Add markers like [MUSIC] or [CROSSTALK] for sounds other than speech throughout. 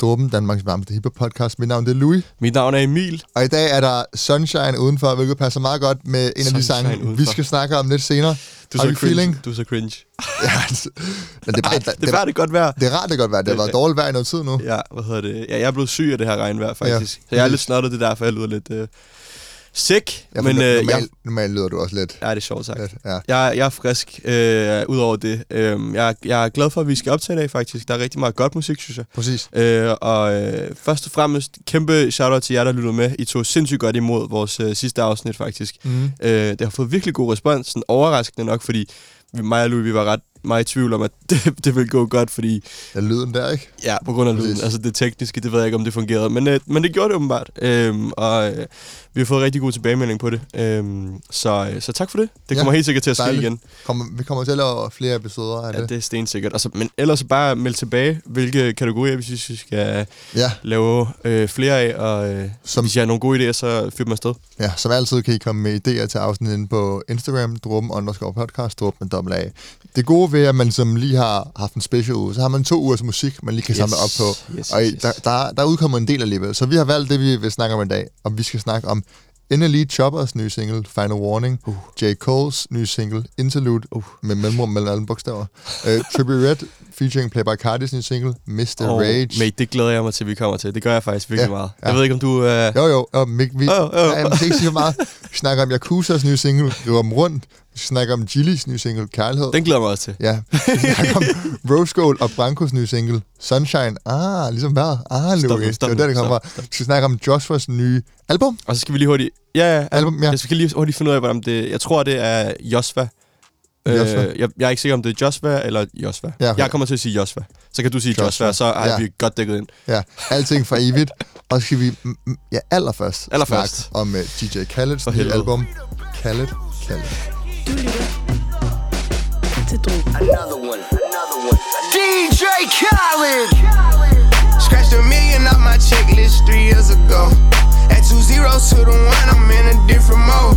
Dråben, Danmarks varmeste hiphop podcast. Mit navn det er Louis, Mit navn er Emil. og i dag er der Sunshine udenfor, hvilket passer meget godt med en af de Sunshine sange, vi skal snakke om lidt senere. Du er så cringe. feeling? Du er så cringe. [LAUGHS] Ja, altså, men det er, bare, Ej, det, det bare det godt vejr. det er rart, det godt være. Det har været dårligt vejr i noget tid nu. Ja, hvad hedder det? Ja, jeg er blevet syg af det her regnvejr, faktisk. Ja, så jeg er lidt snottet, det er derfor, jeg lyder lidt øh, sick. Ja, men øh, normalt, jeg, normalt lyder du også lidt. ja, det er sjovt sagt. lidt ja. Jeg, jeg er frisk, øh, udover det. Øh, jeg, jeg er glad for, at vi skal optage i dag, faktisk. Der er rigtig meget godt musik, synes jeg. Præcis. Øh, og øh, først og fremmest, kæmpe shout-out til jer, der lyttede med. I tog sindssygt godt imod vores øh, sidste afsnit, faktisk. Mm. Øh, det har fået virkelig god respons, sådan overraskende nok, fordi mig og Louis, vi var ret meget i tvivl om, at [LAUGHS] det, det ville gå godt, fordi Ja, lyden der, ikke? Ja, på grund af Præcis. lyden. Altså det tekniske, det ved jeg ikke, om det fungerede. Men, øh, men det gjorde det åbenbart. Øhm, og øh, vi har fået rigtig god tilbagemelding på det. Øhm, så, øh, så tak for det. Det Ja, kommer helt sikkert til at ske dejligt. igen. Kommer, vi kommer til at lave flere episoder af Ja, det. det er stensikkert. Altså, men ellers så bare meld tilbage, hvilke kategorier, vi synes, vi skal Ja, lave øh, flere af. Og øh, som, hvis I har nogle gode idéer, så fyr dem afsted. ja, som altid kan I komme med idéer til afsnit inde på Instagram, dråben underscore podcast, dråben med dobbelt. Det gode ved, at man som lige har haft en special uge, så har man to ugers musik, man lige kan samle op på. Yes, Og yes, yes. der, der, der udkommer en del alligevel. Så vi har valgt det, vi vil snakke om i dag. Og vi skal snakke om NLE Choppers nye single, Final Warning. Uh. J. Cole's nye single, Interlude, uh. med mellemrum mellem alle bogstaver. uh, Trippie Red, featuring Playboy Cardis nye single, Mr. Og, Rage. mate, det glæder jeg mig til, at vi kommer til. Det gør jeg faktisk virkelig Ja, meget. ja. Jeg ved ikke, om du... Øh, Jo, jo, og Mick, vi, Jo, jo. ja, man skal ikke for meget. Vi snakker om Yakuzas nye single, River dem rundt. Vi snakker om Gillies nye single, Kærlighed. den glæder mig også til. Ja, vi snakker om [LAUGHS] Rose Gold og Brancos nye single, Sunshine. Ah, ligesom vejret. Ah, Stop Louis. nu, stop det var der, det kom fra. stop, Vi skal snakke om Joshuas nye album. Og så skal vi lige hurtigt... Ja, ja, Album, ja. Jeg skal lige hurtigt finde ud af, hvordan det... Jeg tror, det er Josva. Øh, jeg, jeg er ikke sikker, om det er Josva eller Josva. Ja, okay. Jeg kommer til at sige Josva. Så kan du sige Josva. Josva, så har Ja. vi godt dækket ind. Ja, alting for evigt. Og så skal vi ja, allerførst, Allerførst. snakke om uh, DJ Khaled's For nye helvede. album. Khaled, Khaled. Du lytter til. Another one, another one. DJ Khaled! Scratched a million off my checklist three years ago. At two zeros to the one, I'm in a different mode.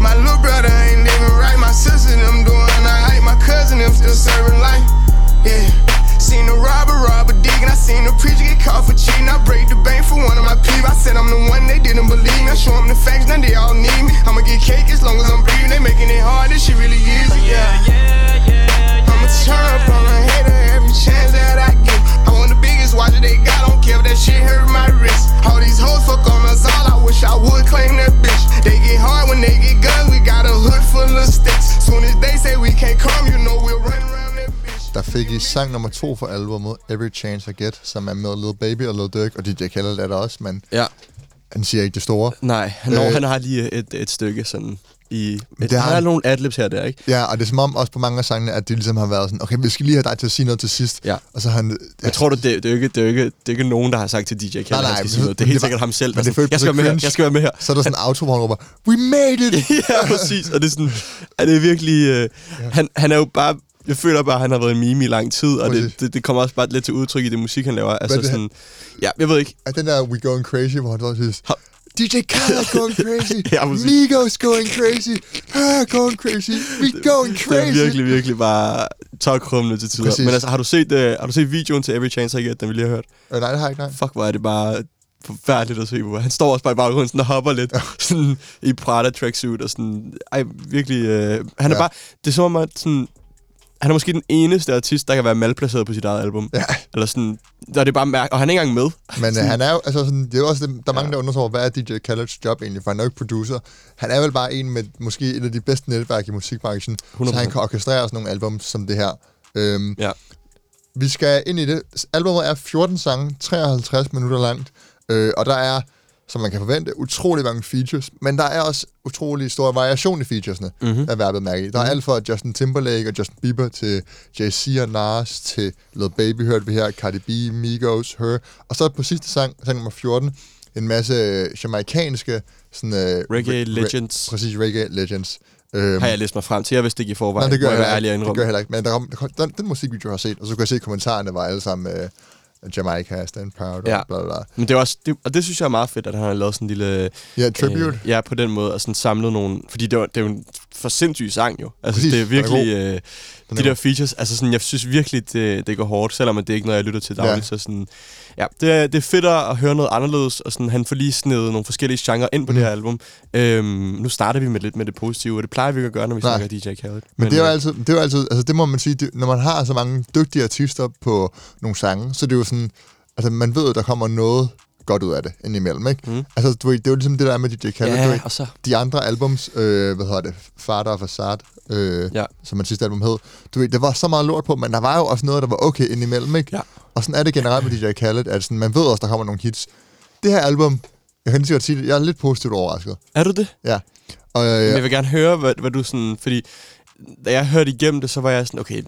My little brother ain't living right. My sister them doing alright. My cousin them still serving life. Yeah. Seen a robber rob a dig and I seen the preacher get caught for cheating. I break the bank for one of my people. I said I'm the one they didn't believe me. I show them the facts, now they all need me. I'ma get cake as long as I'm breathing. They making it hard. This shit really easy. Yeah. Yeah, yeah, yeah I'ma turn up on a hater every chance that I get. I want the biggest watch that they got, don't care if that shit hurt my wrist. All these hoes fuck on us all, I wish I would claim that bitch. They get fik I sang nummer to for albumet, Every Chance I Get, som er med Lil Baby og Lil Durk, og DJ Khaled er der også, men Ja. han siger ikke det store. Nej, han, Øh. han har lige et, et stykke sådan i... Et, det det har nogle adlibs her der, ikke? Ja, og det er som om også på mange af sangene, at det ligesom har været sådan, okay, vi skal lige have dig til at sige noget til sidst. Ja. Og så han... Jeg tror du, det, det, er ikke, det, er ikke, det er ikke nogen, der har sagt til DJ Khaled, Nej, nej, han skal sige noget. Det er det helt var- sikkert ham selv, men det sådan, jeg skal være med her, jeg skal være med her. Så er der sådan en auto, hvor han råber, We made it! [LAUGHS] ja, præcis. Og det er sådan, at det er virkelig... Øh, han, han er jo bare... Jeg føler bare, at han har været en meme i lang tid, og det, det, det kommer også bare lidt til udtryk i det musik, han laver. Altså sådan... Ja, jeg ved ikke. At den der We Going Crazy, hvor han så synes, DJ Khaled going [LAUGHS] crazy, Ja. Migos going crazy, ah, going crazy, we going Det er crazy. virkelig, virkelig bare tokrummende til tider. Præcis. Men altså, har du set, uh, har du set videoen til Every Chance I Get, den vi lige har hørt? Øh, nej, det har jeg ikke, nej. Fuck, hvor er det bare forfærdeligt at se på. Han står også bare i baggrunden sådan og hopper lidt [LAUGHS] sådan, i Prada tracksuit og sådan. Ej, virkelig... Øh, han er Ja. bare... Det er som om, at sådan, han er måske den eneste artist, der kan være malplaceret på sit eget album. Ja. Eller sådan... Der er det bare mærke, og han er ikke engang med. Men øh, han er jo, altså sådan, det er jo også, det, der er mange, Ja. der over, hvad er DJ Khaled's job egentlig, for han er jo ikke producer. Han er vel bare en med måske et af de bedste netværk i musikbranchen, så 100%. han kan orkestrere sådan nogle album som det her. Øhm, Ja. Vi skal ind i det. Albumet er 14 sange, 53 minutter langt, øh, og der er, som man kan forvente, utrolig mange features, men der er også utrolig stor variation i featuresne, mm-hmm. er værd mærke i. Der er alt fra Justin Timberlake og Justin Bieber til Jay-Z og Nas til Lil Baby, hørte vi her, Cardi B, Migos, Her, og så på sidste sang, sang nummer 14, en masse jamaikanske sådan, øh, Reggae re- re- legends. præcis, reggae legends. Øhm, Har jeg læst mig frem til. Jeg vidste ikke i forvejen. Nej, det gør jeg, ikke. at det gør jeg heller ikke. Men der der den, den musikvideo, jeg har set, og så kunne jeg se, at kommentarerne var alle sammen øh, Jamaica, Stand Proud, Ja. og bla bla bla. Men det er også, det, og det synes jeg er meget fedt, at han har lavet sådan en lille... Ja, tribute. Øh, ja, på den måde, og sådan samlet nogle... Fordi det, var, det er jo en for sindssyg sang jo. Altså, Præcis, det er den er virkelig... Øh, de er der features, altså sådan, jeg synes virkelig, det, det går hårdt, selvom det er ikke noget, jeg lytter til dagligt. Ja. Så sådan, ja, det er, det er federe at høre noget anderledes, og sådan, han får lige snedet nogle forskellige genrer ind på Mm. det her album. Øhm, nu starter vi med lidt med det positive, og det plejer vi ikke at gøre, når vi Nej. snakker DJ Khaled. Men, det er jo øh, altid, det er jo altid, altså det må man sige, det, når man har så mange dygtige artister på nogle sange, så det er jo sådan, altså man ved, at der kommer noget godt ud af det indimellem, ikke? Mm. Altså, du det er jo ligesom det der er med DJ Khaled, du Ja, og så... de andre albums, øh, hvad hedder det, Farter og Facade, øh, Ja. som man sidste album hed, du ved, der var så meget lort på, men der var jo også noget, der var okay indimellem, ikke? Ja. Og sådan er det generelt med DJ Khaled, at sådan, man ved også, der kommer nogle hits. Det her album, jeg kan lige godt sige det, jeg er lidt positivt overrasket. Er du det? Ja. Og, Men øh, jeg vil gerne høre, hvad, hvad du sådan... Fordi da jeg hørte igennem det, så var jeg sådan, okay,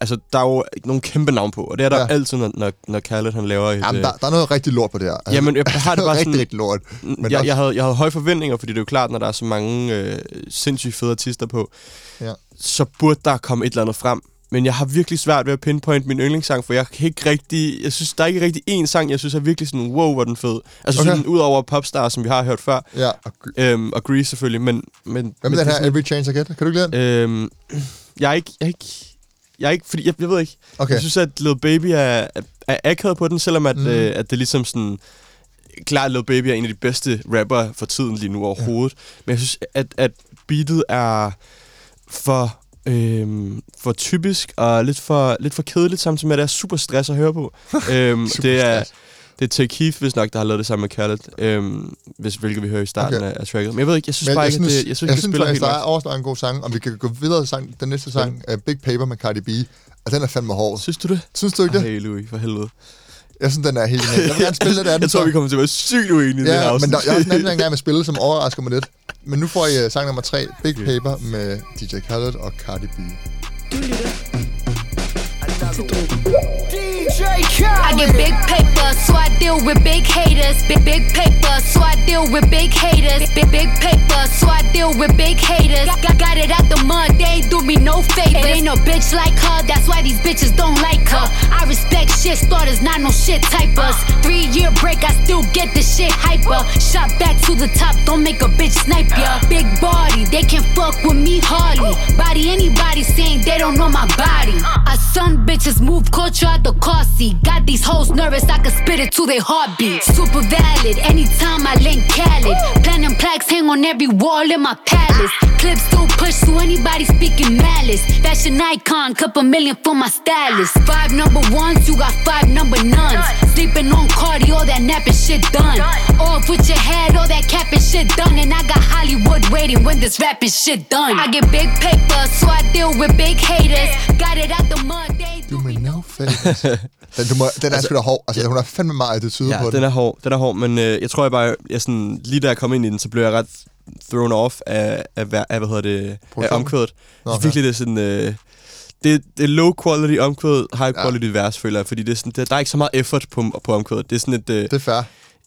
altså, der er jo nogen kæmpe navn på, og det er der Ja. altid, når, når, når Khaled han laver et... jamen, øh, der, der er noget rigtig lort på det her. Altså, Jamen, jeg har det [LAUGHS] bare rigtig, sådan- rigtig lort. Men jeg, også- jeg, havde, jeg havde høje forventninger, fordi det er jo klart, når der er så mange øh, sindssygt fede artister på, Ja. så burde der komme et eller andet frem. Men jeg har virkelig svært ved at pinpoint min yndlingssang, for jeg kan ikke rigtig... Jeg synes, der er ikke rigtig én sang, jeg synes er virkelig sådan, wow, hvor den fed. Altså Okay. sådan, ud over Popstar, som vi har hørt før, Ja, og, øhm, og Grease selvfølgelig, men... men hvad med den er her sådan- Every Chance I Get? Kan du lide den? Øhm, jeg er ikke... Jeg er ikke jeg er ikke, fordi jeg, jeg ved ikke. Okay. Jeg synes, at Lil Baby er, er, er akavet på den, selvom at, Mm. øh, at det ligesom sådan... Klart, Lil Baby er en af de bedste rapper for tiden lige nu overhovedet. Ja. Men jeg synes, at, at beatet er for, øhm, for typisk og lidt for, lidt for kedeligt, samtidig med, at det er super stress at høre på. [LAUGHS] øhm, det er, det er Take Keith, hvis nok, der har lavet det sammen med Khaled, øhm, hvis, hvilket vi hører i starten Okay. af, af tracket. Men jeg ved ikke, jeg synes Men bare jeg ikke, synes, at det, jeg synes, jeg det synes spiller helt der er også en god sang, og vi kan gå videre til sang, den næste sang, uh, Big Paper med Cardi B, og den er fandme hård. Synes du det? Synes du ikke det? Hey Louis, for helvede. Jeg synes, den er helt genial. Jeg vil gerne spille [LAUGHS] lidt af den. Jeg tror, vi kommer til at være sygt uenige i det her Ja, men afsnit. der, jeg har også en anden, jeg gerne vil spille, som overrasker mig lidt. Men nu får I uh, sang nummer 3, Big Paper med DJ Khaled og Cardi B. Du lytter til I get big paper, so I deal with big haters. Big big paper, so I deal with big haters. Big big paper, so I deal with big haters. Got, got it out the mud, they ain't do me no favors. It ain't no bitch like her, that's why these bitches don't like her. I respect shit starters, not no shit typers. Three year break, I still get the shit hyper. Shot back to the top, don't make a bitch snipe ya. Big body, they can fuck with me hardly. Body anybody saying they don't know my body. I son bitches move culture out the car seat. Got these hoes nervous, I can spit it to their heartbeat. Super valid, anytime I link Khaled. Platinum plaques hang on every wall in my palace. Clips still push to anybody speaking malice. Fashion icon, couple million for my stylist. Five number ones, you got five number nuns. Sleeping on Cardi, all that napping shit done. Off with your head, all that capping shit done. And I got Hollywood waiting when this rapping shit done. I get big paper, so I deal with big haters. Got it out the mud, they Du face. [LAUGHS] den, du må, den er sgu da hård. Altså, hun er fandme meget attitude på Ja, den. den er hård, den er hård, men øh, jeg tror jeg bare, jeg sådan, lige da jeg kom ind i den, så blev jeg ret thrown off af, af, af, af hvad hedder det, af Produktionen? omkvædet. Nå, okay. Virkelig det er sådan, øh, det, det er low quality omkvædet, high quality ja. vers, føler jeg, fordi det er sådan, det, der er ikke så meget effort på, på omkvædet. Det er sådan et, øh, Det er fair.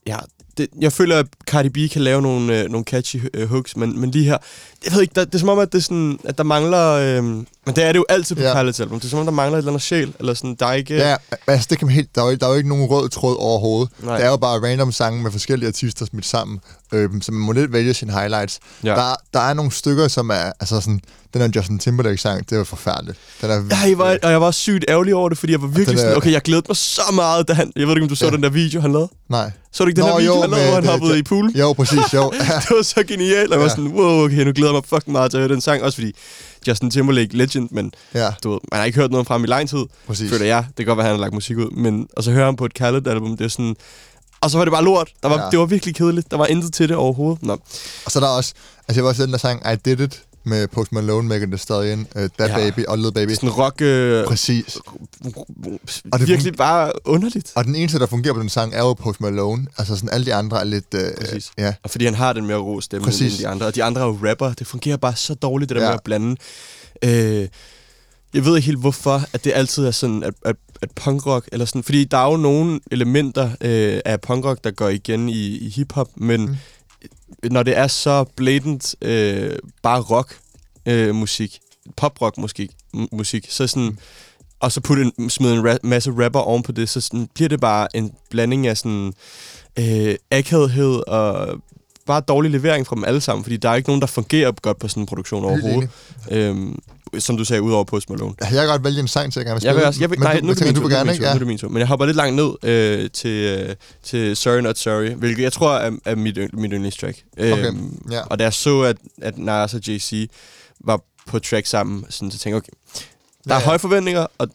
ja, det, jeg føler, at Cardi B kan lave nogle, øh, nogle catchy øh, hooks, men, men lige her, jeg ved ikke, der, det er som om, at, det er sådan, at der mangler, øh, men det er det jo altid på Ja. Khaled's album, det er som om, der mangler et eller andet sjæl, eller sådan, der er ikke... Ja, altså det kan man helt, der, er jo, der er jo ikke nogen rød tråd overhovedet. Nej. Det er jo bare random sange med forskellige artister smidt sammen, øhm, så man må lidt vælge sine highlights. Ja. Der, der er nogle stykker, som er, altså sådan, den her Justin Timberlake-sang, det var forfærdeligt. Den er, Ja, jeg var, og jeg var sygt ærgerlig over det, fordi jeg var virkelig den er- sådan, okay, jeg glædede mig så meget, da han, jeg ved ikke, om du så Ja. den der video, han lavede? Nej. Så du ikke den Nå, der video, jo, han lavede, hvor han hoppede det- i poolen? Jo, præcis, jo. [LAUGHS] det var så genialt, og jeg var Ja. sådan, wow, okay, nu glæder jeg mig fucking meget til at høre den sang, også fordi Justin Timberlake, legend, men ja, du ved, man har ikke hørt noget fra ham i lang tid, præcis. føler jeg. Det kan godt være, han har lagt musik ud, men og så hører han på et Khaled-album, det er sådan, og så var det bare lort. Der var, ja. Det var virkelig kedeligt. Der var intet til det overhovedet. Nå. Og så er der også, altså jeg var også den der sang, I Did It, med Post Malone, Megan Thee Stallion, uh, That Ja. Baby og Lil Baby. Sådan rock... Øh, Præcis. og det virkelig bare underligt. Og den eneste, der fungerer på den sang, er jo Post Malone. Altså sådan alle de andre er lidt... Uh, Præcis. Ja, Og fordi han har den mere rå stemme Præcis. end de andre. Og de andre er jo rapper. Det fungerer bare så dårligt, det der ja. med at blande. Øh, jeg ved ikke helt, hvorfor at det altid er sådan, at, at, at punkrock, eller sådan, fordi der er jo nogle elementer øh, af punkrock, der går igen i, i hiphop, men mm. Når det er så blatant øh, bare rock øh, musik, poprock musik, m- musik, så sådan, og så putte en, smide en ra- masse rapper oven på det, så sådan, bliver det bare en blanding af sådan øh, akavighed og bare dårlig levering fra dem alle sammen, fordi der er ikke nogen, der fungerer godt på sådan en produktion overhovedet. Øhm, som du sagde, udover Post Malone. Jeg kan godt vælge en sang til, jeg gerne vil Jeg spille. vil også, jeg vil, men nej, du, nu er det tænker, du vil er gerne, det ikke? Ja. nu er det min tur. Men jeg hopper lidt langt ned øh, til, øh, til Sorry Not Sorry, hvilket jeg tror er, er mit, mit yndlingstrack. Okay, Øhm, ja. Og da jeg så, at, at Nas og JC var på track sammen, sådan, så tænkte jeg, okay, der er Ja, ja. høje forventninger, og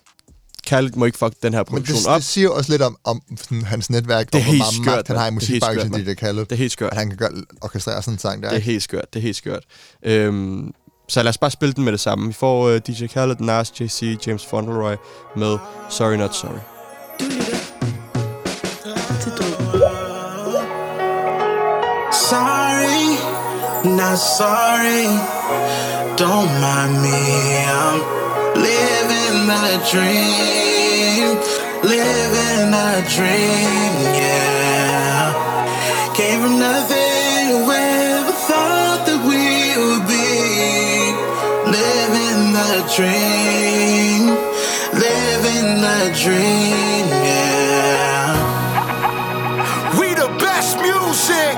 Khaled må ikke fuck den her Men produktion det, op. det siger også lidt om, om sådan, hans netværk, Det er og hvor meget skørt, magt han har i. Det er musikbranchen, det er Khaled. Det er helt skørt. At han kan gøre, orkestrere sådan en sang der. Det er helt skørt, det er helt skørt. Øhm, så lad os bare spille den med det samme. Vi får uh, DJ Khaled, Nas, JC, James Fauntleroy med Sorry Not Sorry. Sorry, not sorry. Don't mind me. I'm living a dream. Living a dream, yeah. Came from nothing dream. Living the dream, yeah. We the best music.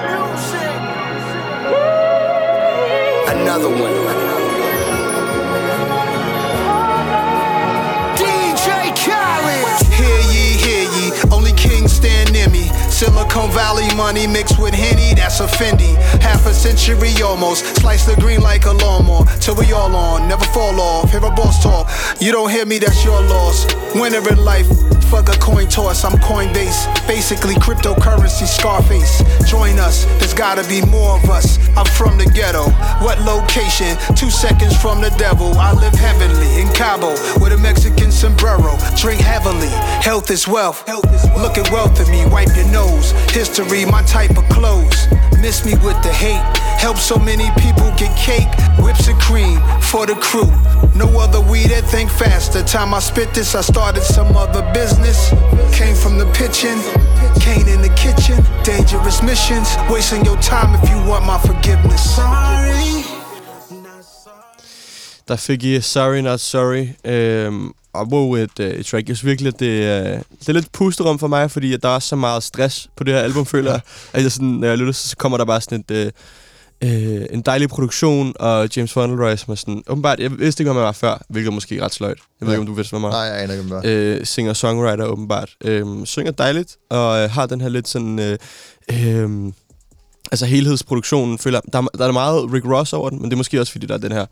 Another one. Silicon Valley money mixed with Henny, that's a Fendi. Half a century almost. Slice the green like a lawnmower. Till we all on, never fall off. Hear a boss talk. You don't hear me, that's your loss. Winner in life. Fuck a coin toss, I'm Coinbase. Basically cryptocurrency, Scarface. Join us, there's gotta be more of us. I'm from the ghetto. What location? Two seconds from the devil. I live heavenly in Cabo with a Mexican sombrero. Drink heavily, health is wealth. Look at wealth in me, wipe your nose. History, my type of clothes. Miss me with the hate. Help so many people get cake, whips and cream for the crew. No other weed that think faster. Time I spit this, I started some other business. Came from the pitching, Kane in the kitchen. Dangerous missions, wasting your time if you want my forgiveness. Sorry. Der fik I Sorry Not Sorry. Øhm, og wow, et, øh, et track. Jeg synes virkelig, at det, er- det er lidt pusterum for mig, fordi at der er så meget stress på det her album, [LAUGHS] føler jeg. At jeg sådan, når jeg lytter, så kommer der bare sådan et... Øh, øh, en dejlig produktion, og James Fauntleroy, som er sådan... Åbenbart, jeg vidste ikke, hvem han var før, hvilket er måske ret sløjt. Jeg ved Ja. ikke, om du vidste, hvem han var. Nej, jeg aner ikke, hvem det var. øh, singer-songwriter åbenbart. Øh, synger dejligt, og øh, har den her lidt sådan... Øh, øh, altså helhedsproduktionen, føler der, er- der er meget Rick Ross over den, men det er måske også, fordi der er den her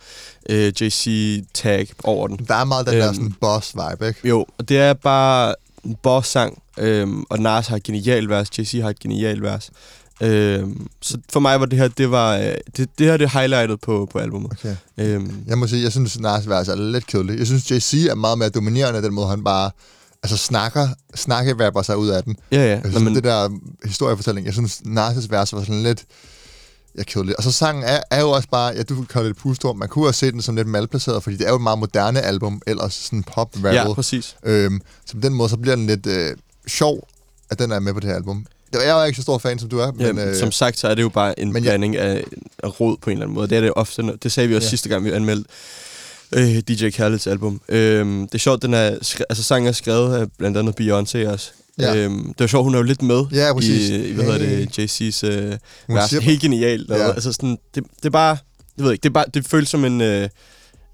øh, JC-tag over den. Der er meget den der Øhm, sådan boss-vibe, ikke? Jo, og det er bare en boss-sang, øhm, og Nas har et genialt vers, JC har et genialt vers. Øhm, så for mig var det her, det var, øh, det, det her det highlightet på, på albumet. Okay. Øhm, Jeg må sige, jeg synes, Nas vers er lidt kedelig. Jeg synes, JC er meget mere dominerende, den måde, han bare altså snakker, snakke sig ud af den. ja, ja. Jeg synes, Nå, men, det der historiefortælling, jeg synes, Nas' vers var sådan lidt ja, kedelig. Og så sangen er, er jo også bare, ja, du kalder det et pustorm. Man kunne også se den som lidt malplaceret, fordi det er jo et meget moderne album, ellers sådan pop ja, ja, præcis. øhm, Så på den måde, så bliver den lidt øh, sjov, at den er med på det her album. Det- Jeg er jo ikke så stor fan, som du er, Ja, men... øh, som sagt, så er det jo bare en men jeg- blanding af, af rod på en eller anden måde. Det er det ofte. Det sagde vi også Ja. sidste gang, vi anmeldte øh, DJ Khaleds album. Øhm, det er sjovt, den er, altså sangen er skrevet af blandt andet Beyoncé også. Ja. Øhm, det var sjovt, hun er jo lidt med Ja, præcis. i, i hvad hedder Hey. det, JC's øh, vers. Helt genialt. Ja. Altså sådan, det, det er bare, jeg ved ikke, det, er bare, det føles som en... Øh,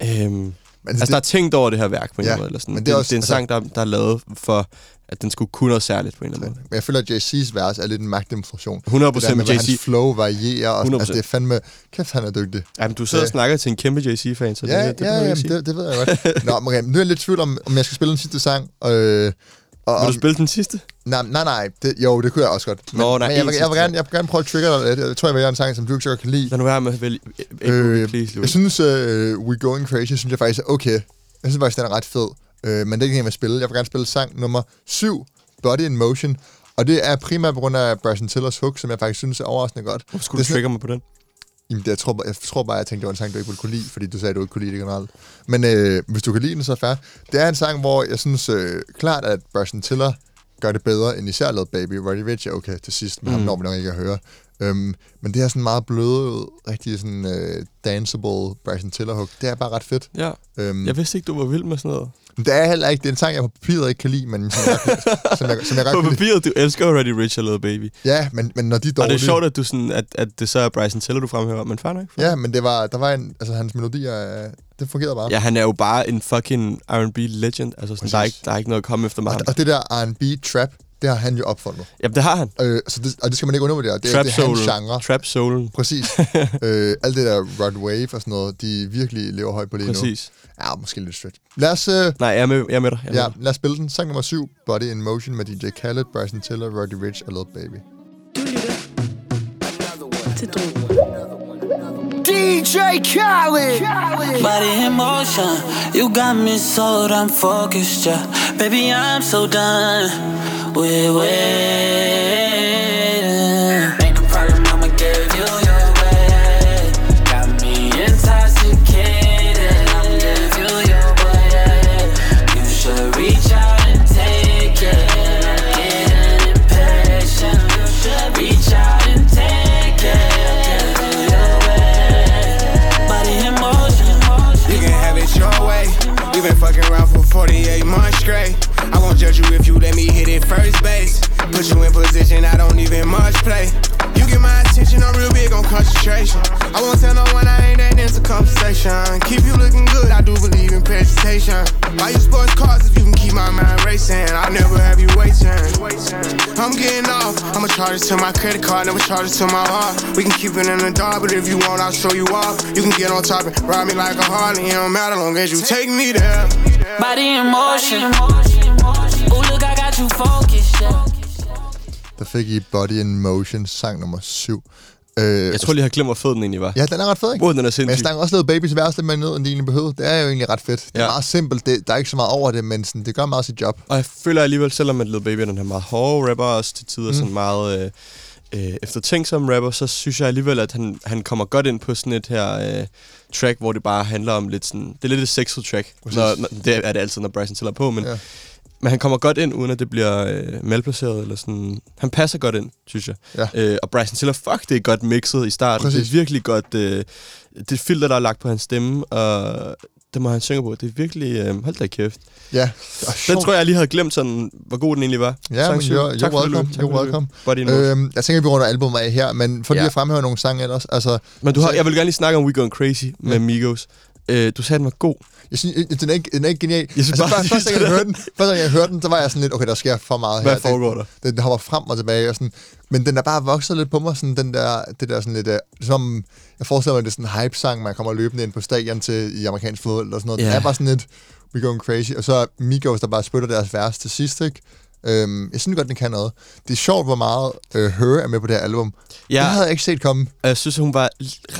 øhm, men altså, der er tænkt over det her værk på en Ja, måde. Eller sådan. men det, det er det, også- det er en altså- sang, der, der er lavet for, at den skulle kunne noget særligt på en eller anden måde. Men jeg føler, at JC's vers er lidt en magtdemonstration. 100% det der med JC. Hans flow varierer, og 100%. altså, det er fandme... Kæft, han er dygtig. Jamen, du sidder og Ja. snakker til en kæmpe JC-fan, så det, Ja, det, det ja, ja sige. det, det ved jeg godt. Nå, men okay, nu er jeg lidt i tvivl om, om jeg skal spille den sidste sang. Øh, og, Vil du spille den sidste? nej, nej, nej. Det, jo, det kunne jeg også godt. Men, Nå, nej, men jeg, vil, jeg, vil gerne, jeg vil gerne prøve at trigge dig lidt. Jeg tror, jeg vælger en sang, som du ikke så kan lide. Lad nu være med at vælge Øh, please, jeg synes, uh, We Going Crazy, synes jeg faktisk er okay. Jeg synes faktisk, den er ret fed. Uh, men det ikke en, jeg vil spille. Jeg vil gerne spille sang nummer 7, Body in Motion. Og det er primært på grund af Bryson Tillers hook, som jeg faktisk synes er overraskende godt. Hvorfor skulle du trigger mig på den? Jamen, jeg, tror, bare- jeg tror bare, jeg tænkte, det var en sang, du ikke ville kunne lide, fordi du sagde, du ikke kunne lide det generelt. Men øh, hvis du kan lide den, så er fair. Det er en sang, hvor jeg synes øh, klart, at Bryson Tiller gør det bedre, end især Lil Baby. Roddy Rich er okay til sidst, men mm. ham når vi nok ikke at høre. Øhm, men det er sådan meget bløde, rigtig sådan øh, danceable Bryson Tiller hook. Det er bare ret fedt. Ja. Øhm, Jeg vidste ikke, du var vild med sådan noget. Men det er heller ikke, det er en sang, jeg på papiret ikke kan lide, men som jeg, som jeg, som jeg godt På papiret, du elsker Ready Rich og Little Baby. Ja, men, men når de er Og dårlige... det er sjovt, at, du sådan, at, at det så er Bryson Tiller, du fremhæver, men fair nok. Ja, men det var, der var en, altså hans melodier, øh, det fungerede bare. Ja, han er jo bare en fucking R&B legend. Altså, sådan, der, er Præcis. ikke, der er ikke noget at komme efter ham. Og, og det der R&B trap, det har han jo opfundet. Jamen, det har han. Øh, så det, og det skal man ikke undervurdere. Det, Trap det er hans genre. Trap soul. Præcis. [LAUGHS] øh, alt det der Rod Wave og sådan noget, de virkelig lever højt på lige nu. Præcis. Ja, måske lidt stretch. Lad os, øh, Nej, jeg er med, jeg er med dig. Jeg er ja, med dig. lad os spille den. Sang nummer 7, Body in Motion med DJ Khaled, Bryson Tiller, Roddy Rich og Lil Baby. Du lytter til Drogen. DJ Khaled. Body in motion, you got me so damn focused, yeah. Baby, I'm so done with waiting. Judge you if you let me hit it first base. Put you in position, I don't even much play. You get my attention, I'm real big on concentration. I won't tell no one I ain't that into conversation. Keep you looking good, I do believe in presentation. Buy you sports cars if you can keep my mind racing. I'll never have you waiting. I'm getting off, I'ma charge it to my credit card, never charge it to my heart. We can keep it in the dark, but if you want, I'll show you off. You can get on top and ride me like a Harley, it don't matter long as you take me there. Body in motion. Ooh, look, I got you focused, yeah. Der fik I Body in Motion, sang nummer 7. Øh, Jeg tror lige, jeg har glemt, hvor fed den egentlig var. Ja, den er ret fed, ikke? Hvor den er Men jeg sindssyg. snakker også lidt Babys værste lidt mere ned, end de egentlig behøvede. Det er jo egentlig ret fedt. Det er Ja. meget simpelt. Det, der er ikke så meget over det, men sådan, det gør meget sit job. Og jeg føler alligevel, selvom at Lil Baby er den her meget hårde rapper, også til tider mm. sådan meget øh, øh, eftertænksom rapper, så synes jeg alligevel, at han, han kommer godt ind på sådan et her øh, track, hvor det bare handler om lidt sådan... Det er lidt et sexet track. Når, når, det er det altid, når Bryson Tiller er på, men, Ja. Men han kommer godt ind, uden at det bliver øh, malplaceret. Eller sådan. Han passer godt ind, synes jeg. Ja. Øh, og Bryson Tiller, fuck, det er godt mixet i starten. Præcis. Det er virkelig godt... Øh, det filter, der er lagt på hans stemme, og det må han synge på. Det er virkelig... Øh, hold da kæft. Ja. Den tror jeg, jeg lige havde glemt, sådan, hvor god den egentlig var. Ja, men you're, Tak you're for welcome. Tak You're for det, welcome. Motion. Øhm, jeg tænker, vi runder albumet af her, men for lige Ja. at fremhæve nogle sange ellers. Altså, Men du har, jeg vil gerne lige snakke om We Going Crazy med Ja. Migos. Øh, du sagde, den var god. jeg synes, øh, den er ikke, den er ikke genial. Jeg synes altså, bare, [LAUGHS] første gang, jeg hørte den, første gang, jeg hørte den, så var jeg sådan lidt, okay, der sker for meget Hvad her. foregår der? Det, den hopper frem og tilbage. Og sådan, men den er bare vokset lidt på mig, sådan den der, det der sådan lidt, uh, som, jeg forestiller mig, det er sådan en hype-sang, man kommer løbende ind på stadion til i amerikansk fodbold og sådan noget. Ja. Den er bare sådan lidt, we going crazy. Og så Migos, der bare spytter deres vers til sidst, ikke? Øhm, jeg synes godt, den kan noget. Det er sjovt, hvor meget øh, Her er med på det her album. Ja. Det havde jeg ikke set komme. Jeg synes, hun var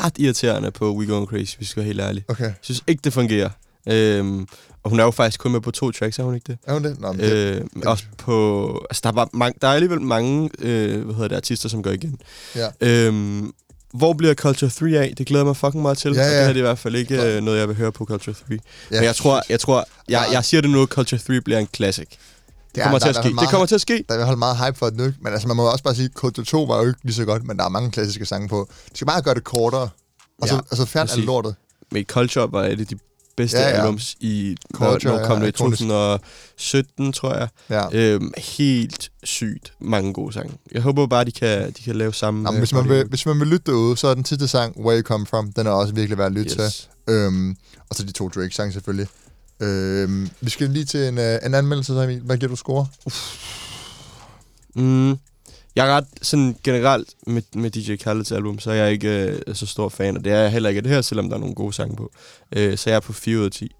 ret irriterende på We Going Crazy, hvis vi skal være helt ærlige. Okay. Jeg synes ikke, det fungerer. Øhm, og hun er jo faktisk kun med på to tracks, er hun ikke det? Er hun det? Nå, men det Øh, også på... Altså, der er, bare mange, der er alligevel mange øh, hvad hedder det, artister, som går igen. ja. Øhm, hvor bliver Culture 3 af? Det glæder jeg mig fucking meget til. Ja, Og ja. det her det er i hvert fald ikke øh, noget, jeg vil høre på Culture 3. ja. Men jeg tror, jeg, tror jeg, jeg siger det nu, Culture 3 bliver en classic. Det Ja, kommer der- til at ske. meget- Det kommer til at ske. Der er hvert fald meget hype for den nu. Men altså, man må også bare sige, at Culture 2 var jo ikke lige så godt, men der er mange klassiske sange på. De skal bare gøre det kortere. Og så Ja, altså, fjern alt præcis. lortet. Men Culture var et af de bedste Ja, ja, ja. ja. albums i... Culture når, når kom er det i ikonisk. 2017, tror jeg. Ja. Øhm, helt sygt mange gode sange. Jeg håber bare, de kan, de kan lave samme... Nå, men øh, hvis, man vil, hvis man vil lytte derude, så er den sidste sang, Where You Come From, den er også virkelig værd at lytte Yes. til. Øhm, og så de to Drake-sange selvfølgelig. Øhm, vi skal lige til en, øh, en anmeldelse, så Emil. Hvad giver du score? Mm, jeg er ret sådan generelt med, med DJ Khaled's album, så er jeg ikke øh, så stor fan, og det er jeg heller ikke det her, selvom der er nogle gode sange på. Øh, så jeg er på 4 ud af 10.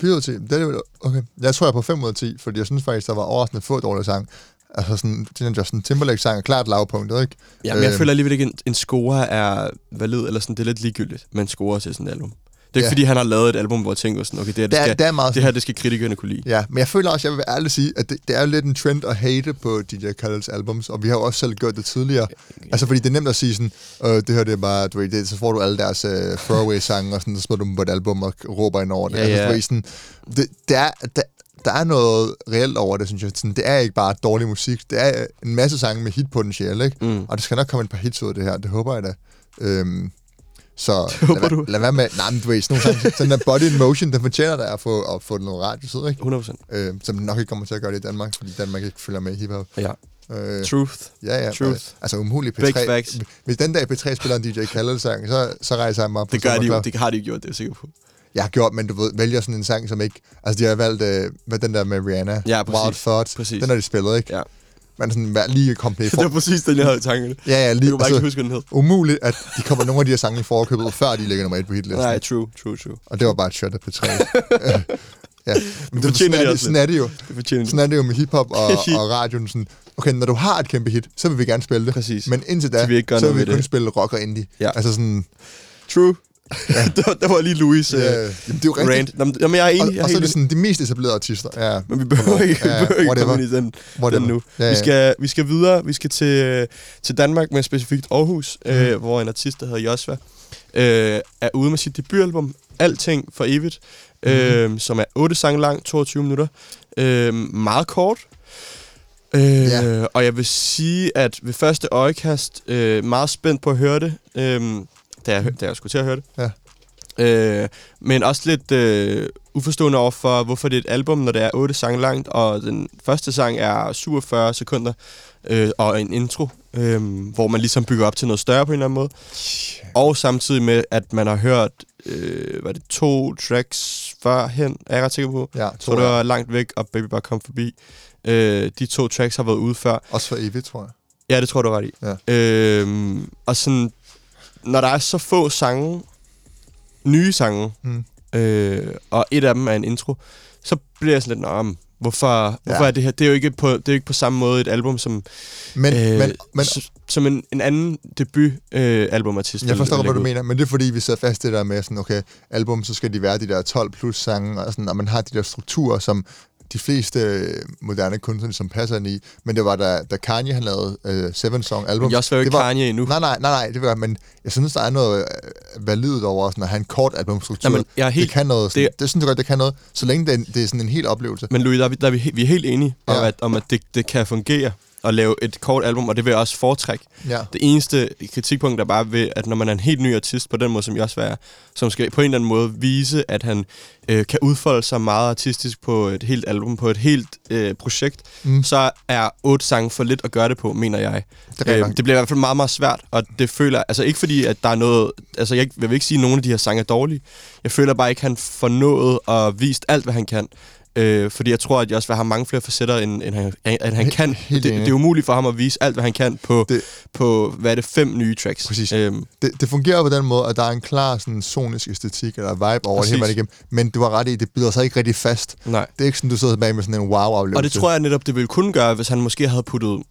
4 ud af 10. Det er det, okay. Jeg tror, jeg er på 5 ud af 10, fordi jeg synes faktisk, der var overraskende få dårlige sang. Altså sådan, den Justin Timberlake-sang er klart lavpunktet, ikke? Ja, men jeg Øhm. føler alligevel ikke, en, en score er valid, eller sådan, det er lidt ligegyldigt med en score til sådan et album. Det er Ja. fordi han har lavet et album, hvor jeg tænker sådan, okay, det her, det, Det er- skal, det er meget det her det skal kritikerne kunne lide. Ja, men jeg føler også, jeg vil ærligt sige, at det, det er jo lidt en trend at hate på DJ Khaled's albums, og vi har jo også selv gjort det tidligere. Altså, fordi det er nemt at sige sådan, øh, det her det er bare, du ved, det, så får du alle deres øh, throwaway-sange, og sådan, så smider du dem på et album og råber ind over det. Ja, altså, du ved, sådan, det, det er, der, der er noget reelt over det, synes jeg. Sådan, det er ikke bare dårlig musik, det er en masse sange med hitpotentiale, ikke? Mm. Og der skal nok komme et par hits ud af det her, det håber jeg da. Øhm, så [LAUGHS] håber lad, du. lad være med, nej, men du ved, sådan nogle sange, sådan der Body in Motion, den fortjener der at få, at få noget radiotid, ikke? 100%. øh, som nok ikke kommer til at gøre det i Danmark, fordi Danmark ikke følger med i hiphop. Ja. Øh, Truth. ja, ja. truth. øh, Altså umuligt Big P3. facts. Hvis den dag P3 spiller en DJ Khaled-sang, så, så rejser jeg mig op. på Det gør de jo. Det har de jo gjort, det er jeg sikker på. Jeg har gjort, men du ved, vælger sådan en sang, som ikke... Altså, de har valgt, øh, hvad den der med Rihanna. Ja, præcis. Wild Thoughts. Præcis. Den har de spillet, ikke? Ja. Men sådan, lige komplet [LAUGHS] Det var præcis den, jeg havde i tankerne. Ja, ja, Jeg lige... kunne bare ikke huske, den hed. umuligt, at de kommer nogle af de her sange i forkøbet, før de ligger nummer et på hitlisten. Nej, true, true, true. Og det var bare et shot af P3. [LAUGHS] ja, men det, fortjener sådan, de er det, sådan er det jo. Det fortjener. Sådan er det jo med hiphop og, [LAUGHS] og radioen. Sådan, okay, når du har et kæmpe hit, så vil vi gerne spille det. Præcis. Men indtil da, Så vi ikke så vil vi kun det. spille rock og indie. Ja. Altså sådan, True. [LAUGHS] der, var- der var lige Louis ja, jamen, det er jo rigtigt. rant. Nå, men- Jamen, jeg er enig. Og, og så er det sådan de mest etablerede artister. Ja, Men vi behøver ikke, vi Ja, behøver ikke komme ind i den, Whatever. den nu. Ja, ja. Vi, skal, vi skal videre. Vi skal til, til Danmark, med specifikt Aarhus, mm. øh, hvor en artist, der hedder Josva, øh, er ude med sit debutalbum, Alting for evigt, Mhm. øh, som er 8 sange lang, 22 minutter. Øh, meget kort. Øh, Ja. Og jeg vil sige, at ved første øjekast, øh, meget spændt på at høre det, øh, da, jeg, da jeg skulle til at høre det. Ja. Øh, men også lidt øh, uforstående over for, hvorfor det er et album, når det er 8 sange langt, og den første sang er 47 sekunder, øh, og en intro, øh, hvor man ligesom bygger op til noget større på en eller anden måde. Og samtidig med, at man har hørt, øh, hvad er det, to tracks førhen, er jeg ret sikker på. Ja, tror, tror det var langt væk, og Baby bare kom forbi. Øh, de to tracks har været ude før. Også for evigt, tror jeg. Ja, det tror du ret i. Ja. Øhm, og sådan, når der er så få sange, nye sange, Mm. øh, og et af dem er en intro, så bliver jeg sådan lidt, men hvorfor, hvorfor Ja. er det her? Det er jo ikke på, det er jo ikke på samme måde et album, som, Men, øh, men, men s- som en, en anden debut øh, albumartist. jeg forstår hvad du ud. mener, men det er fordi, vi sidder fast det der med sådan, okay, album, så skal de være de der 12 plus sange, og, sådan, og man har de der strukturer, som de fleste øh, moderne kunstnere, som passer ind i. Men det var da, da Kanye han lavede øh, Seven Song album. Men jeg det ikke var, Kanye endnu. Nej, nej, nej, nej, det var, men jeg synes, der er noget øh, validt over sådan at have en kort albumstruktur. Jamen, jeg er helt- det kan noget. Sådan, det- det, synes jeg godt, det kan noget, så længe det er, det er sådan en hel oplevelse. Men Louis, der er vi, der er vi, er helt enige om, Ja. at, om, at det, det kan fungere at lave et kort album, og det vil jeg også foretrække. Ja. Det eneste kritikpunkt er bare ved, at når man er en helt ny artist på den måde, som jeg også er, som skal på en eller anden måde vise, at han øh, kan udfolde sig meget artistisk på et helt album, på et helt øh, projekt, Mm. så er otte sange for lidt at gøre det på, mener jeg. Det Øh, det bliver i hvert fald meget, meget svært, og det føler, altså ikke fordi, at der er noget, altså jeg, jeg vil ikke sige, at nogle af de her sange er dårlige. Jeg føler bare ikke, at han får nået og vist alt, hvad han kan. Øh, fordi jeg tror, at jeg også vil have mange flere facetter, end, end han, at han kan. helt det, det er umuligt for ham at vise alt, hvad han kan på, Det- på hvad er det, fem nye tracks. Præcis. Øhm, det, det fungerer på den måde, at der er en klar sådan, sonisk æstetik eller vibe over Præcis. det hele igennem, men du har ret i, det bider sig ikke rigtig fast. nej. Det er ikke sådan, du sidder tilbage med sådan en wow-oplevelse. Og det tror jeg netop, det ville kunne gøre, hvis han måske havde puttet,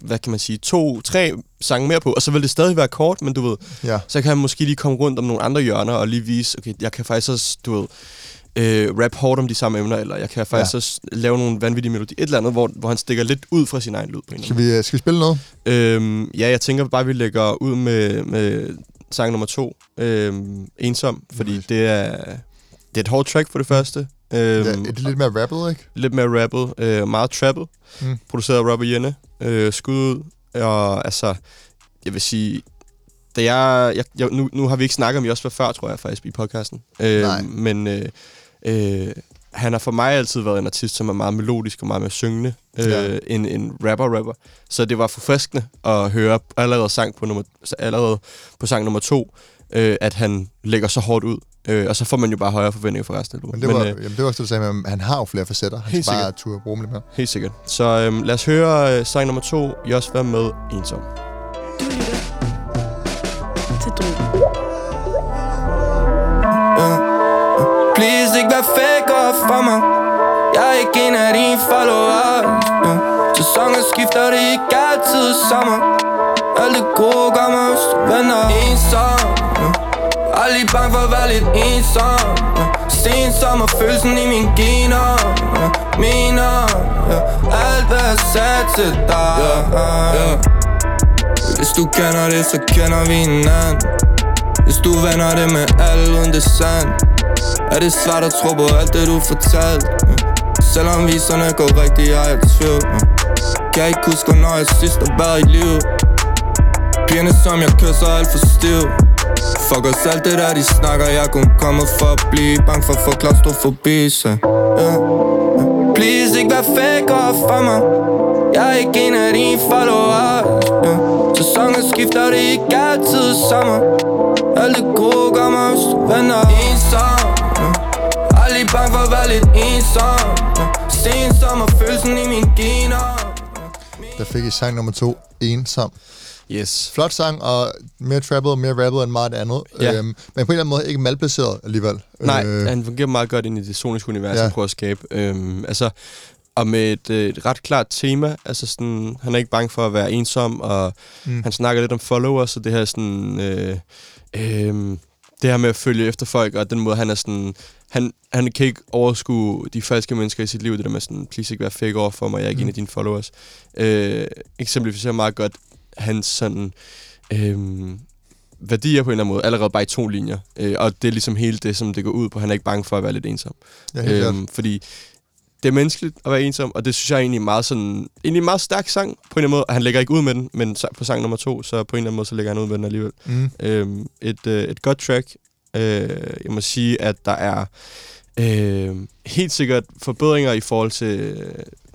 hvad kan man sige, to, tre sange mere på, og så ville det stadig være kort, men du ved, Ja. så kan han måske lige komme rundt om nogle andre hjørner og lige vise, okay, jeg kan faktisk også, du ved, øh, rap hårdt om de samme emner, eller jeg kan faktisk Ja. også lave nogle vanvittige melodier, et eller andet, hvor, hvor han stikker lidt ud fra sin egen lyd på en Skal vi, øh, skal vi spille noget? Øhm, ja, jeg tænker bare, at vi lægger ud med, med sang nummer to, øhm, Ensom, fordi Nice. det er, det er et hårdt track for det første. Øhm, Ja, er det lidt mere rappet, ikke? lidt mere rappet, øh, meget trappet, Mm. mm. produceret af Robert Jenne, øh, skud ud, og altså, jeg vil sige, da jeg, jeg, jeg nu, nu har vi ikke snakket om Josva før, tror jeg faktisk, i podcasten, øh, Nej. men øh, øh, han har for mig altid været en artist, som er meget melodisk og meget mere syngende, øh, Ja. en, en rapper-rapper, så det var forfriskende at høre allerede, sang på nummer, allerede på sang nummer to, øh, at han lægger så hårdt ud, øh, og så får man jo bare højere forventninger for resten af Men albumet. det var, øh, jamen, det var også det, du sagde med, at han har jo flere facetter. Han Helt skal bare sikkert. turde bruge dem lidt mere. Helt sikkert. Så øhm, lad os høre øh, sang nummer to, Jos være med ensom. Du lytter til Drogen. Ikke vær fake over for mig Jeg er ikke en af dine followers uh. Sæsoner skifter det er ikke altid sommer Alt det gode hvis du vender ensom uh. Aldrig bange for at være lidt ensom ja. Sen som og følelsen i mine gener ja. Mener ja. Alt hvad jeg sagde til dig ja. Ja. Hvis du kender det, så kender vi hinanden hvis du vender det med alt uden det sand Er det svært at tro på alt det du fortalt ja. Selvom viserne går rigtigt, jeg er i tvivl ja. Kan ikke huske, når jeg sidst har været i liv Pigerne som jeg kysser alt for stiv Fuck os alt det der de snakker Jeg kun kommer for at blive Bange for at få klaustrofobi Så yeah. Please ikke vær fake over for mig Jeg er ikke en af dine followers yeah. Sæsonen skifter det er ikke altid sommer alt det gode kommer hvis du vender ensom ja. Aldrig bange for at være lidt ensom ja. Sen som og følelsen i mine gener Der fik I sang nummer to, Ensom. Yes. Flot sang, og mere trappet, mere rappet end meget andet. Ja. Øhm, men på en eller anden måde ikke malplaceret alligevel. Nej, øh. han fungerer meget godt ind i det soniske univers, Ja. han prøver at skabe. Øhm, altså, og med et, øh, et ret klart tema. Altså sådan, han er ikke bange for at være ensom, og Mm. mm. han snakker lidt om followers, og det her sådan... Øh, øh, det her med at følge efter folk, og den måde, han er sådan... Han, han kan ikke overskue de falske mennesker i sit liv, det der med sådan, please ikke være fake over for mig, jeg er ikke Mm. mm. en af dine followers. Øh, eksemplificerer meget godt hans sådan... Øh, værdier på en eller anden måde, allerede bare i to linjer. Øh, og det er ligesom hele det, som det går ud på. Han er ikke bange for at være lidt ensom. Ja, helt klart. fordi det er menneskeligt at være ensom, og det synes jeg er egentlig er meget sådan, egentlig en meget stærk sang på en eller anden måde. Han lægger ikke ud med den, men på sang nummer to, så på en eller anden måde, så lægger han ud med den alligevel. Mm. Øhm, et, øh, et godt track. Øh, jeg må sige, at der er øh, helt sikkert forbedringer i forhold til,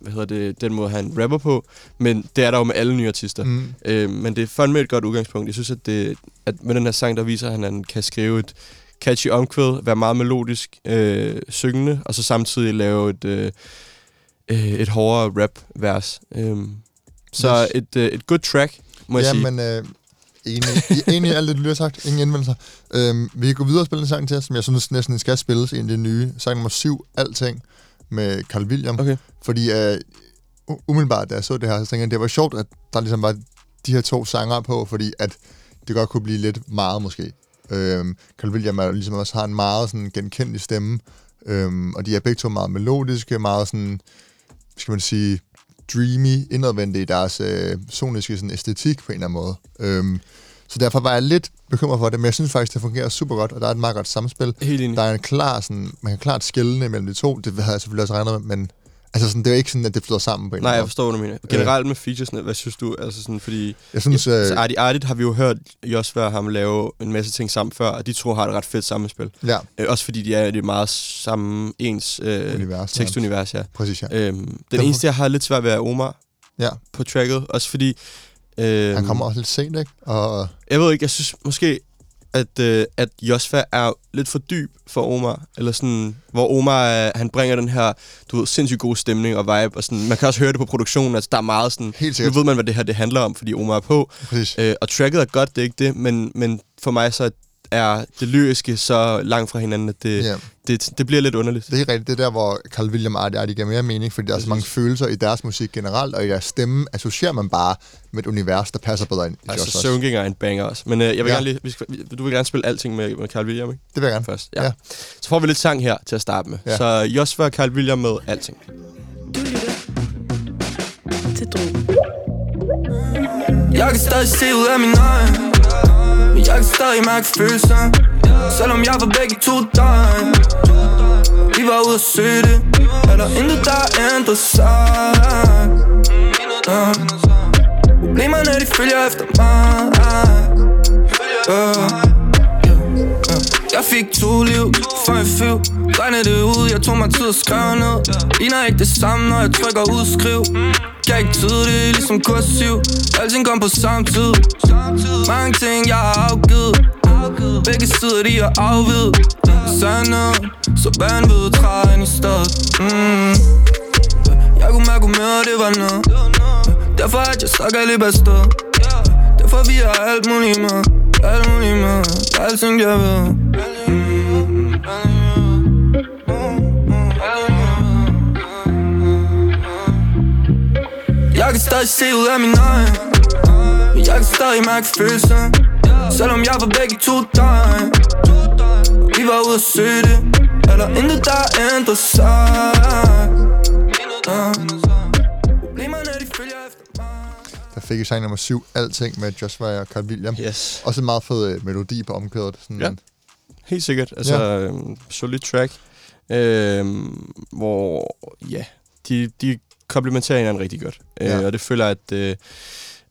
hvad hedder det, den måde, han rapper på, men det er der jo med alle nye artister. Mm. Øh, men det er fandme et godt udgangspunkt. Jeg synes, at, det, at med den her sang, der viser han, at han kan skrive et catchy omkvæd, være meget melodisk, øh, syngende, og så samtidig lave et, øh, øh, et hårdere rap-vers. Øh, så Yes. et, øh, et good track, må jeg ja, sige. men øh, enig, enig i alt det, du lige har sagt. Ingen indvendelser. Øhm, vi kan gå videre og spille en sang til, som jeg synes næsten skal spilles. En af de nye. Sang nummer 7, Alting, med Carl William. Okay. Fordi øh, umiddelbart, da jeg så det her, så tænkte jeg, det var sjovt, at der ligesom var de her to sanger på, fordi at det godt kunne blive lidt meget måske. Øhm, Carl William er ligesom også har en meget sådan genkendelig stemme, øhm, og de er begge to meget melodiske, meget sådan, skal man sige, dreamy, indadvendte i deres øh, soniske sådan, æstetik på en eller anden måde. Øhm, så derfor var jeg lidt bekymret for det, men jeg synes faktisk, det fungerer super godt, og der er et meget godt samspil. Helt enig. Der er en klar, sådan, man kan klart skille mellem de to, det havde jeg selvfølgelig også regnet med, men altså sådan, det er jo ikke sådan, at det flyder sammen på en Nej, eller jeg forstår, hvad du mener. Generelt med featuresne, hvad synes du? Altså sådan, fordi... måde. Jeg synes, ja, øh, altså, Artie Artit har vi jo hørt Josva ham lave en masse ting sammen før, og de to har et ret fedt sammenspil. ja, Øh, også fordi de er det meget samme ens øh, Univers, tekstunivers, ja. præcis, ja. Øhm, den Derfor- eneste, jeg har lidt svært ved, er Omar ja. på tracket. Også fordi... Øh, Han kommer også lidt sent, ikke? Og Jeg ved ikke, jeg synes måske, at, øh, at Josfa er lidt for dyb for Omar. Eller sådan, hvor Omar, øh, han bringer den her, du ved, sindssygt god stemning og vibe. Og sådan, man kan også høre det på produktionen, altså der er meget sådan... Helt Nu ved man, hvad det her det handler om, fordi Omar er på. præcis. Øh, og tracket er godt, det er ikke det, men, men for mig så er det lyriske så langt fra hinanden, at det, Ja. det, det bliver lidt underligt. Det er rigtigt. Det er der, hvor Carl William og Artie giver mere mening, fordi der er så mange følelser i deres musik generelt, og i deres stemme associerer man bare med et univers, der passer bedre ind i Altså. Søvngænger er en banger også. Men øh, jeg vil Ja. gerne lige, vi skal, du vil gerne spille alting med, med Carl William, ikke? Det vil jeg gerne. Først. Ja. Ja. Så får vi lidt sang her til at starte med. Ja. Så Josva og Carl William med alting. Du lytter til Drogen. Jeg kan stadig se ud af min øjne jeg kan stadig mærke følelser Selvom jeg var begge to døgn Vi var ude at søge det Er der intet der ændrer sig uh. Problemerne de følger efter mig uh. Jeg fik to liv, for en fyv Regnede det ud, jeg tog mig tid at skrive ned Ligner ikke det samme, når jeg trykker udskriv kan ikke tyde ligesom kursiv. Alting kom på samme tid Mange ting jeg har afgivet. Begge sider de er afvidet. Sandet, så vanvid træen i stedet. Mm. Jeg kunne mærke mere, det var noget. Derfor at jeg stak alle i Derfor vi har alt muligt med. Alt muligt med. Alting jeg ved. Mm. Kan stadig se ud af min øjne Men jeg kan stadig mærke følelsen Selvom jeg var begge to døgn de var ude at søge det Er der intet, der er ændret sig mig Der fik jeg sang nummer 7, Alting med Joshua og Carl William. Yes. Også en meget fed øh, melodi på omkødet. Sådan, Ja. Helt sikkert. Altså, Ja. øhm, solid track. Øhm, hvor, ja, de, de komplementerer hinanden rigtig godt. Ja. Øh, og det føler at... Øh,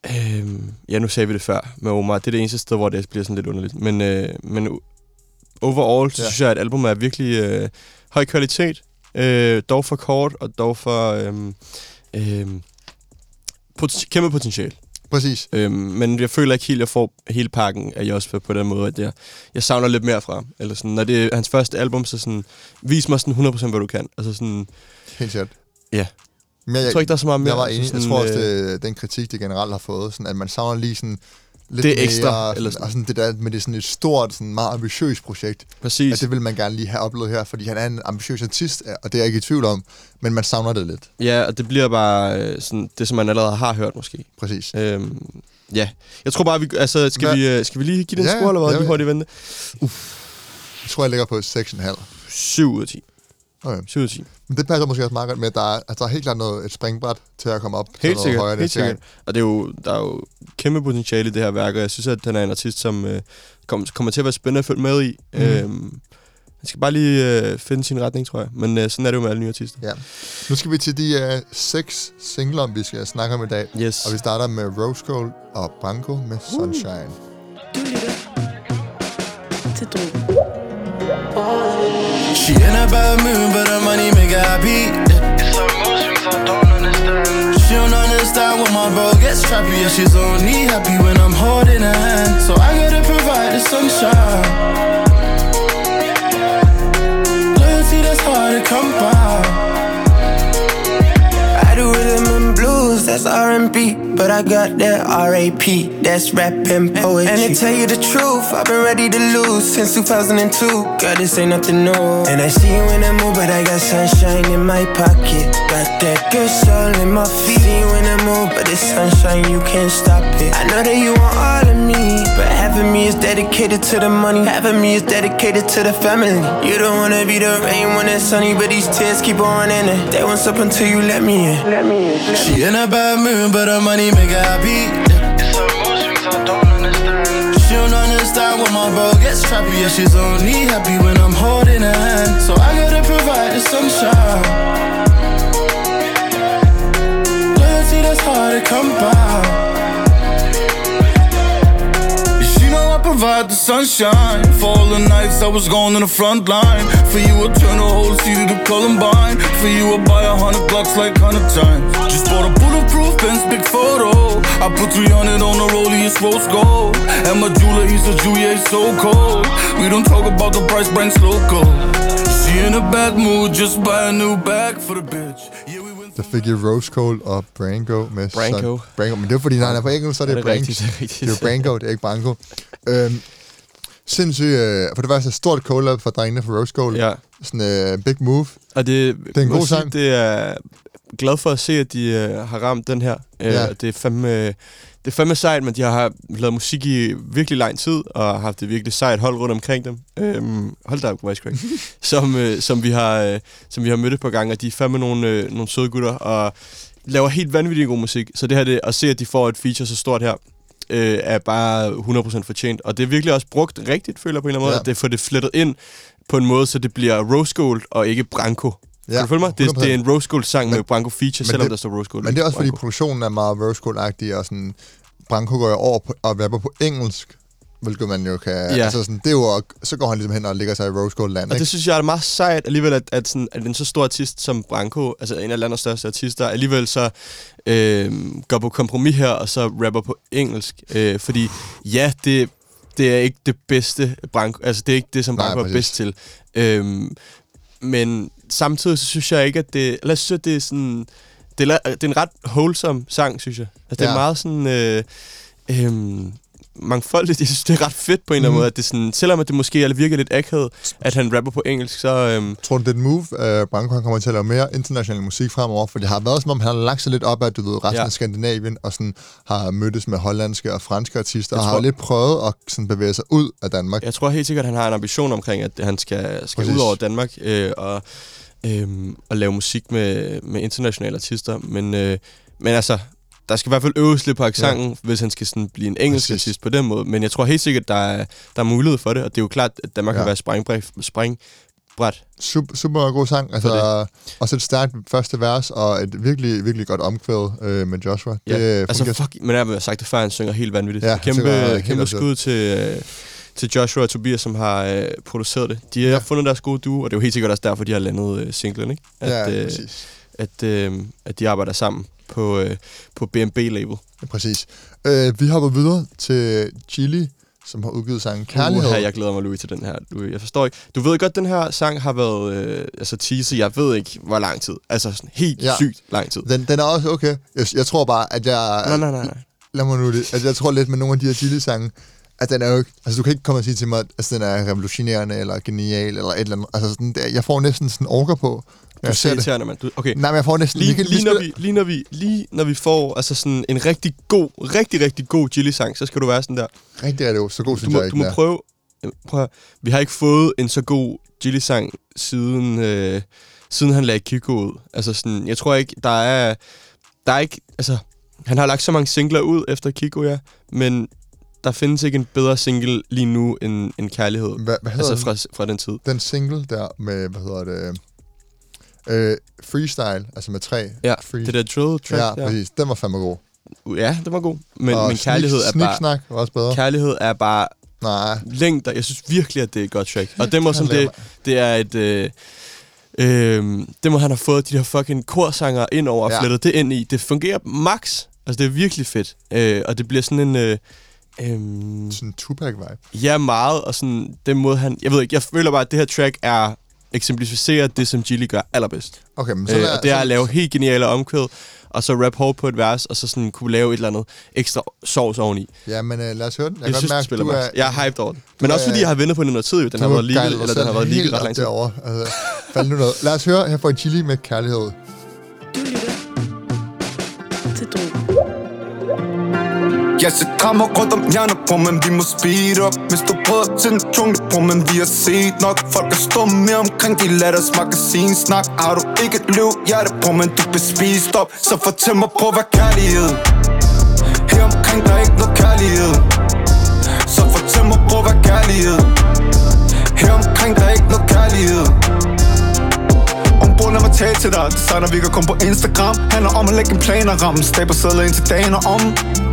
øh, ja, nu sagde vi det før med Omar. Det er det eneste sted, hvor det bliver sådan lidt underligt. Men, øh, men overall, så Ja. ja. synes jeg, at albumet er virkelig øh, høj kvalitet. Øh, dog for kort, og dog for... Øh, øh, pot- kæmpe potentiale. Præcis. Øhm, men jeg føler ikke helt, at jeg får hele pakken af Josper på den måde, at jeg, jeg savner lidt mere fra ham. Eller sådan, når det er hans første album, så sådan, vis mig sådan 100% hvad du kan. Altså sådan, Helt sikkert. Ja. Men jeg, jeg tror ikke, der er så meget mere. jeg var enig. Jeg sådan, tror også, øh, det den kritik, det generelt har fået, sådan, at man savner lige sådan lidt Det er mere, ekstra, sådan, eller sådan. og sådan det der, men det er sådan et stort, sådan meget ambitiøst projekt. Præcis. At det vil man gerne lige have oplevet her, fordi han er en ambitiøs artist, og det er jeg ikke i tvivl om, men man savner det lidt. Ja, og det bliver bare øh, sådan, det, som man allerede har hørt måske. Præcis. Øhm, ja, jeg tror bare, vi, altså, skal, Hvad? vi, øh, skal vi lige give den en Ja, score, eller hvad? ja, Lige hurtigt vente. Jeg tror, jeg ligger på 6,5. 7 ud af 10. Okay. 7 ud af 10. Men det passer måske også meget godt med, at der er, at der er helt klart noget, et springbræt til at komme op til Helt noget sikkert, højere helt sikkert. Og det er jo, der er jo kæmpe potentiale i det her værk, og jeg synes, at han er en artist, som øh, kom, kommer til at være spændende at følge med i. Mm. Øhm, han skal bare lige øh, finde sin retning, tror jeg. Men øh, sådan er det jo med alle nye artister. Ja. Nu skal vi til de øh, seks singler, vi skal snakke om i dag. Yes. Og vi starter med Rose Gold og Branko med Sunshine. Du lytter til Drogen. She in a bad mood, but her money make her happy. It's her swings, I don't understand. She don't understand when my bro gets trappy. Yeah, she's only happy when I'm holding her hand. So I gotta provide the sunshine. Loyalty that's hard to come by. I do rhythm and blues, that's R&B But I got that R.A.P., that's rap and poetry. And to tell you the truth, I've been ready to lose since 2002 God, this ain't nothing new. And I see you in the mood, but I got sunshine in my pocket. Got that good soul in my feet. See you in the mood, but it's sunshine, you can't stop it. I know that you want all of me But half of me is dedicated to the money. Half of me is dedicated to the family. You don't wanna be the rain when it's sunny But these tears keep on in it They won't stop until you let me in. Let me in. She in a bad mood, but her money make her happy. It's her mood swings, I don't understand. She don't understand when my bro gets trappy Yeah, she's only happy when I'm holding her hand. So I gotta provide the sunshine. Loyalty that's hard to come by provide the sunshine. For all the nights I was going in the front line. For you I turn the whole city to Columbine. For you I buy a hundred blocks like hundred times Just bought a bulletproof Benz big photo. I put 300 on the rollie, it's rose gold. And my jeweler, he's a Juliet, so cold. We don't talk about the price, Banks local. She in a bad mood, just buy a new bag for the bitch Der fik jeg Rose Gold og Branko med Branko. Sun- Branko. Men det er fordi, når han er på engelsk, så er det, Er det Branko. rigtigt? Det er rigtigt. Det er Branko, det er ikke Branko. Øhm, sindssygt, øh, for det var så et stort collab for drengene for Rose Gold. Ja. Sådan øh, big move. Og det, Det er en god jeg sige, sang. Det er glad for at se, at de øh, har ramt den her. Øh, Ja. Det er fandme... Det er fandme sejt, men de har lavet musik i virkelig lang tid, og har haft et virkelig sejt hold rundt omkring dem. Øhm, hold da op, voice crack. [LAUGHS] som, øh, som, vi har, øh, som vi har mødt et par gange, og de er fandme nogle, øh, nogle søde gutter, og laver helt vanvittig god musik. Så det her, det, at se, at de får et feature så stort her, øh, er bare 100% fortjent. Og det er virkelig også brugt rigtigt, føler jeg på en eller anden måde, ja. at det får det flettet ind på en måde, så det bliver Rose Gold og ikke Branko. Ja, kan du følge mig? Det, 100%. det er en Rose Gold-sang med Branko feature, selvom det- der står Rose Gold. Men det er også fordi Branko. produktionen er meget Rose Gold-agtig, og sådan, Branko går jo over på, og rapper på engelsk, hvilket man jo kan... Ja. Altså sådan, det er jo, så går han ligesom hen og ligger sig i Rose Gold-land, Og ikke? det synes jeg er meget sejt alligevel, at, at, sådan, at en så stor artist som Branko, altså en af landets største artister, alligevel så øh, går på kompromis her, og så rapper på engelsk. Øh, fordi ja, det, det er ikke det bedste Branko, altså det er ikke det, som Nej, Branko er præcis. bedst til. Øh, men samtidig så synes jeg ikke, at det, eller jeg synes, at det er sådan, det er, det er en ret wholesome sang, synes jeg. Altså det er Ja. meget sådan, øh, øh, mangfoldigt. Jeg synes, det er ret fedt på en eller anden Mhm. måde, at det er sådan, selvom at det måske er- virker lidt akavet, at han rapper på engelsk, så... Øhm, Tror du, det er et move, at Branko han kommer til at lave mere international musik fremover? For det har været som om, han har lagt sig lidt op af, du ved, resten Ja. af Skandinavien, og sådan har mødtes med hollandske og franske artister, Jeg og har tror- lidt prøvet at sådan bevæge sig ud af Danmark. Jeg tror helt sikkert, at han har en ambition omkring, at han skal, skal Præcis. ud over Danmark øh, og, øh, og lave musik med, med internationale artister. Men, øh, men altså, der skal i hvert fald øves lidt på accenten, ja. hvis han skal sådan blive en engelsk Præcis. artist på den måde. Men jeg tror helt sikkert, der er, der er mulighed for det, og det er jo klart, at Danmark ja. Kan være springbræt, springbræt. Super, super god sang. Altså, også et stærkt første vers, og et virkelig, virkelig godt omkvæd øh, med Joshua. Ja. Det altså, fuck, men jeg har sagt det før, han synger helt vanvittigt. Ja, kæmpe, kæmpe skud til, øh, til Joshua og Tobias, som har øh, produceret det. De har Ja. fundet deres gode duo, og det er jo helt sikkert også derfor, de har landet øh, singlen, ikke? At, ja, øh, præcis. at, øh, at de arbejder sammen på, øh, på BMB-label. Ja, præcis. Øh, vi hopper videre til Chili, som har udgivet sangen Kærlighed. Uh, jeg glæder mig, Louis, til den her. Louis, jeg forstår ikke. Du ved godt, den her sang har været øh, altså teaser, jeg ved ikke, hvor lang tid. Altså sådan helt ja. sygt lang tid. Den, den er også okay. Jeg, jeg tror bare, at jeg... Nej, nej, nej, nej. Lad mig nu det. Altså, jeg tror lidt med nogle af de her Chili-sange, at den er jo ikke... Altså, du kan ikke komme og sige til mig, at altså, den er revolutionerende, eller genial, eller et eller andet. Altså, sådan, der, jeg får næsten sådan orker på, Du jeg ser det. mand. Du, okay. Nej, men jeg får næsten... Lige, kan lige, når vi, lige, når vi, lige når vi får altså sådan en rigtig god, rigtig, rigtig god Gilly-sang, så skal du være sådan der. Rigtig er det jo. Så god Du synes må, jeg ikke, du må den er. prøve... Prøv høre. vi har ikke fået en så god Gilly-sang siden, øh, siden han lagde Kiko ud. Altså sådan, jeg tror ikke, der er... Der er ikke... Altså, han har lagt så mange singler ud efter Kiko, ja, men der findes ikke en bedre single lige nu end, end Kærlighed. Hvad, hvad hedder Altså den? fra, fra den tid. den single der med, hvad hedder det, øh, freestyle, altså med tre. Ja, free. det der drill track ja, der. præcis. Den var fandme god. Ja, det var god. Men, og men kærlighed er bare... Sniksnak var også bedre. Kærlighed er bare Nej, længder. Jeg synes virkelig, at det er et godt track. Og det må, laver- det, det er et... Øh, øh, det må han have fået de her fucking korsanger ind over og Ja. flettet det ind i. Det fungerer max. Altså, det er virkelig fedt. Øh, og det bliver sådan en... Øh, øh, sådan en Tupac-vibe. ja, meget. Og sådan den måde, han... Jeg ved ikke, jeg føler bare, at det her track er eksemplificerer det, som Gilly gør allerbedst. Okay, men så Øh, lad- og det er at lave helt geniale omkvæd, og så rap hårdt på et vers, og så sådan kunne lave et eller andet ekstra sovs oveni. Ja, men øh, lad os høre den. Jeg, Jeg, kan synes, mærke, du er... Jeg er hyped over den. Men også er- fordi jeg har ventet på den noget tid, jo. Den har været legal, eller den har været legal helt ret lang tid. Derovre. Altså, fald nu noget. Lad os høre her fra Chili med Kærlighed. Du lytter til Drogen. Jeg ser krammer rundt om hjerner på, men vi må speed up. Hvis du prøver til en jungle på, men vi har set nok Folk er stumme omkring de latters magasinsnak Har du ikke et løv hjerte på, men du bliver spist op Så fortæl mig på, hvad kærlighed Her omkring der er ikke noget kærlighed Så fortæl mig på, hvad kærlighed Her omkring der er ikke noget kærlighed Ombord, lad mig tale til dig. Designer vi kan komme på Instagram. Handler om at lægge en plan og ramme. Staber sædler indtil dagen og om.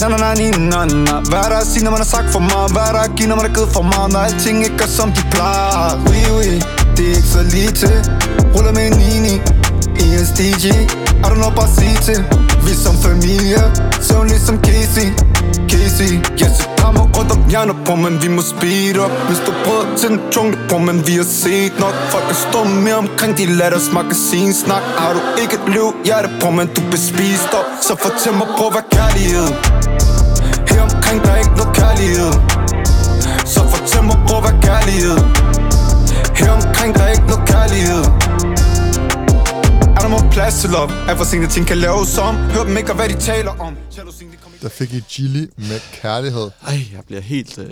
Na na na ni na na. Hvad er der at sige, når man har sagt for meget? Hvad er der at give, når man har givet for meget? Når alting ikke er som de plejer. Oui, oui, det er ikke så lige til. Ruller med en 9 hendes DJ Er der noget bare sige til? Vi som familie Søvn ligesom Casey. Casey Jeg ser damer rundt om hjerner på, men vi må speed up. Hvis du prøver til den jungle på, men vi har set nok Folk er stå mere omkring, de lader os magasinsnak Har du ikke et liv hjerte på, men du bespist op Så fortæl mig, prøv hvad kærlighed Her omkring, der er ikke noget kærlighed Så fortæl mig, prøv hvad kærlighed Her omkring, der er ikke noget kærlighed må plads til love? Er for sent, ting kan laves om? Hør dem ikke, og hvad de taler om. Der fik I Chili med Kærlighed. Ej, jeg bliver helt... Øh...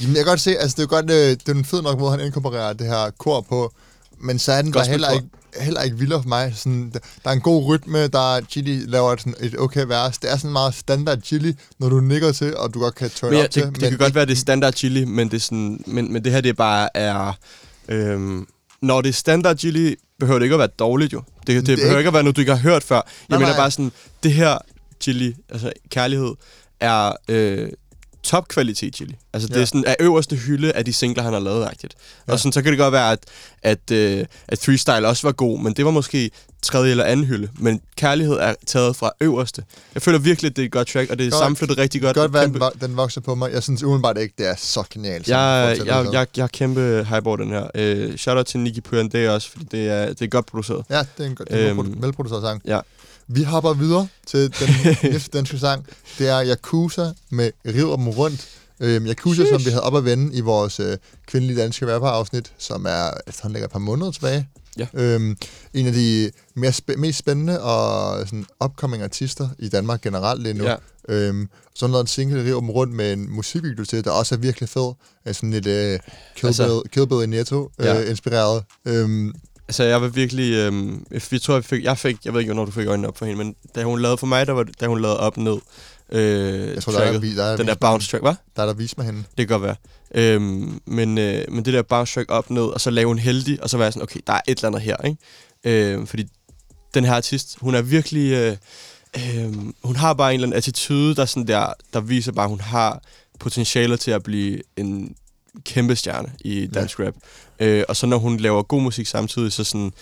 Jamen, jeg kan godt se, altså det er jo godt, øh, det er en fed nok måde, han inkorporerer det her kor på, men så er den bare heller ikke, heller ikke vildere for mig. Sådan, der, der er en god rytme, der er Chili laver et, sådan et okay vers. Det er sådan meget standard Chili, når du nikker til, og du godt kan turn Men ja, op til. det, det kan godt være, det er standard chili, men det, er sådan, men, men det her, det er bare er... Øhm, når det er standard chili, behøver det ikke at være dårligt jo. Det, det, Det er behøver ikke- ikke at være noget, du ikke har hørt før. Jeg Nej, mener nej. bare sådan, det her chili, altså kærlighed, er øh, topkvalitet chili. Altså det Ja. er sådan af øverste hylde af de singler, han har lavet rigtigt. Ja. Og sådan, så kan det godt være, at, at, øh, at Freestyle også var god, men det var måske tredje eller anden hylde. Men kærlighed er taget fra øverste. Jeg føler virkelig, at det er et godt track, og det er Godt- sammenflettet rigtig godt. godt Kæmpe- den, vo- den vokser på mig. Jeg synes umiddelbart ikke, det er så genialt. jeg, jeg, sig. jeg, jeg er kæmpe hype over den her. Uh, shout out til Nicky Pyandé også, fordi det er, det er godt produceret. Ja, det er en, det er en øhm, velproduceret sang. ja. Vi hopper videre til den [LAUGHS] næste danske sang. Det er Yakuza med River dem rundt. Øhm, Yakuza, som vi havde op at vende i vores øh, kvindelige danske rapper-afsnit, som er efterhånden ligger et par måneder tilbage. Ja. Øhm, en af de mere spæ- mest spændende og sådan, upcoming artister i Danmark generelt lige nu. Ja. Øhm, så har han lavet en single, river dem rundt med en musikvideo til, der også er virkelig fed. Er sådan lidt øh, Kill, Altså- Bill, Kill Bill i Netto øh, Ja. inspireret. Øhm, Altså, jeg var virkelig... Øhm, jeg tror, jeg fik, jeg fik... Jeg ved ikke, hvornår du fik øjnene op for hende, men da hun lavede for mig, der var, da hun lavede op ned... Øh, jeg tror, der er, der, er, den der bounce track, hva'? der er der vist mig hende. Det kan godt være. Øhm, men, øh, men det der bounce track op ned, og så lave hun heldig, og så var jeg sådan, okay, der er et eller andet her, ikke? Øh, fordi den her artist, hun er virkelig... Øh, øh, hun har bare en eller anden attitude, der, sådan der, der viser bare, at hun har potentialer til at blive en kæmpe stjerne i dansk ja. rap. Øh, og så når hun laver god musik samtidig, så sådan...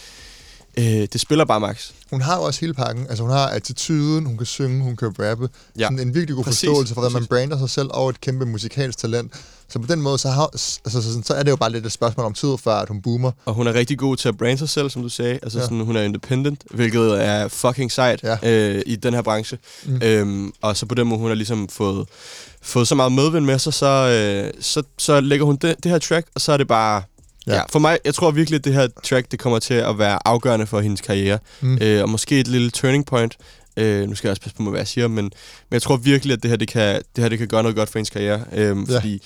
Øh, det spiller bare max. Hun har jo også hele pakken. Altså, hun har attituden, hun kan synge, hun kan rappe. Ja. Sådan en virkelig god Præcis, forståelse for, hvordan man brander sig selv og et kæmpe musikalsk talent. Så på den måde, så, har, altså, så, så, er det jo bare lidt et spørgsmål om tid, før at hun boomer. Og hun er rigtig god til at brande sig selv, som du sagde. Altså Ja. sådan, hun er independent, hvilket er fucking sejt ja. øh, i den her branche. Mm. Øhm, og så på den måde, hun har ligesom fået, fået så meget medvind med sig, så, øh, så, så lægger hun det, det her track, og så er det bare... Ja. For mig, jeg tror virkelig, at det her track, det kommer til at være afgørende for hendes karriere. Mm. Øh, og måske et lille turning point. Øh, nu skal jeg også passe på hvad jeg siger, men, men jeg tror virkelig, at det her, det kan, det her, det kan gøre noget godt for hendes karriere. Øh, Ja. Fordi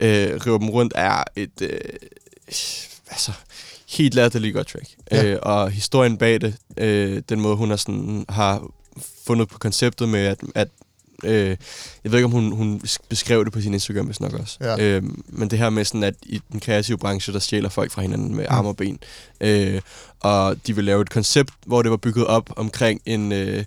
øh, River dem rundt er et... Øh, altså, helt latterligt godt track. Ja. Øh, og historien bag det, øh, den måde, hun har, sådan, har fundet på konceptet med, at, at øh, jeg ved ikke, om hun, hun beskrev det på sin Instagram, hvis nok også. Ja. Øh, men det her med sådan, at i den kreative branche, der stjæler folk fra hinanden med Mm. arme og ben. Øh, og de vil lave et koncept, hvor det var bygget op omkring en, øh,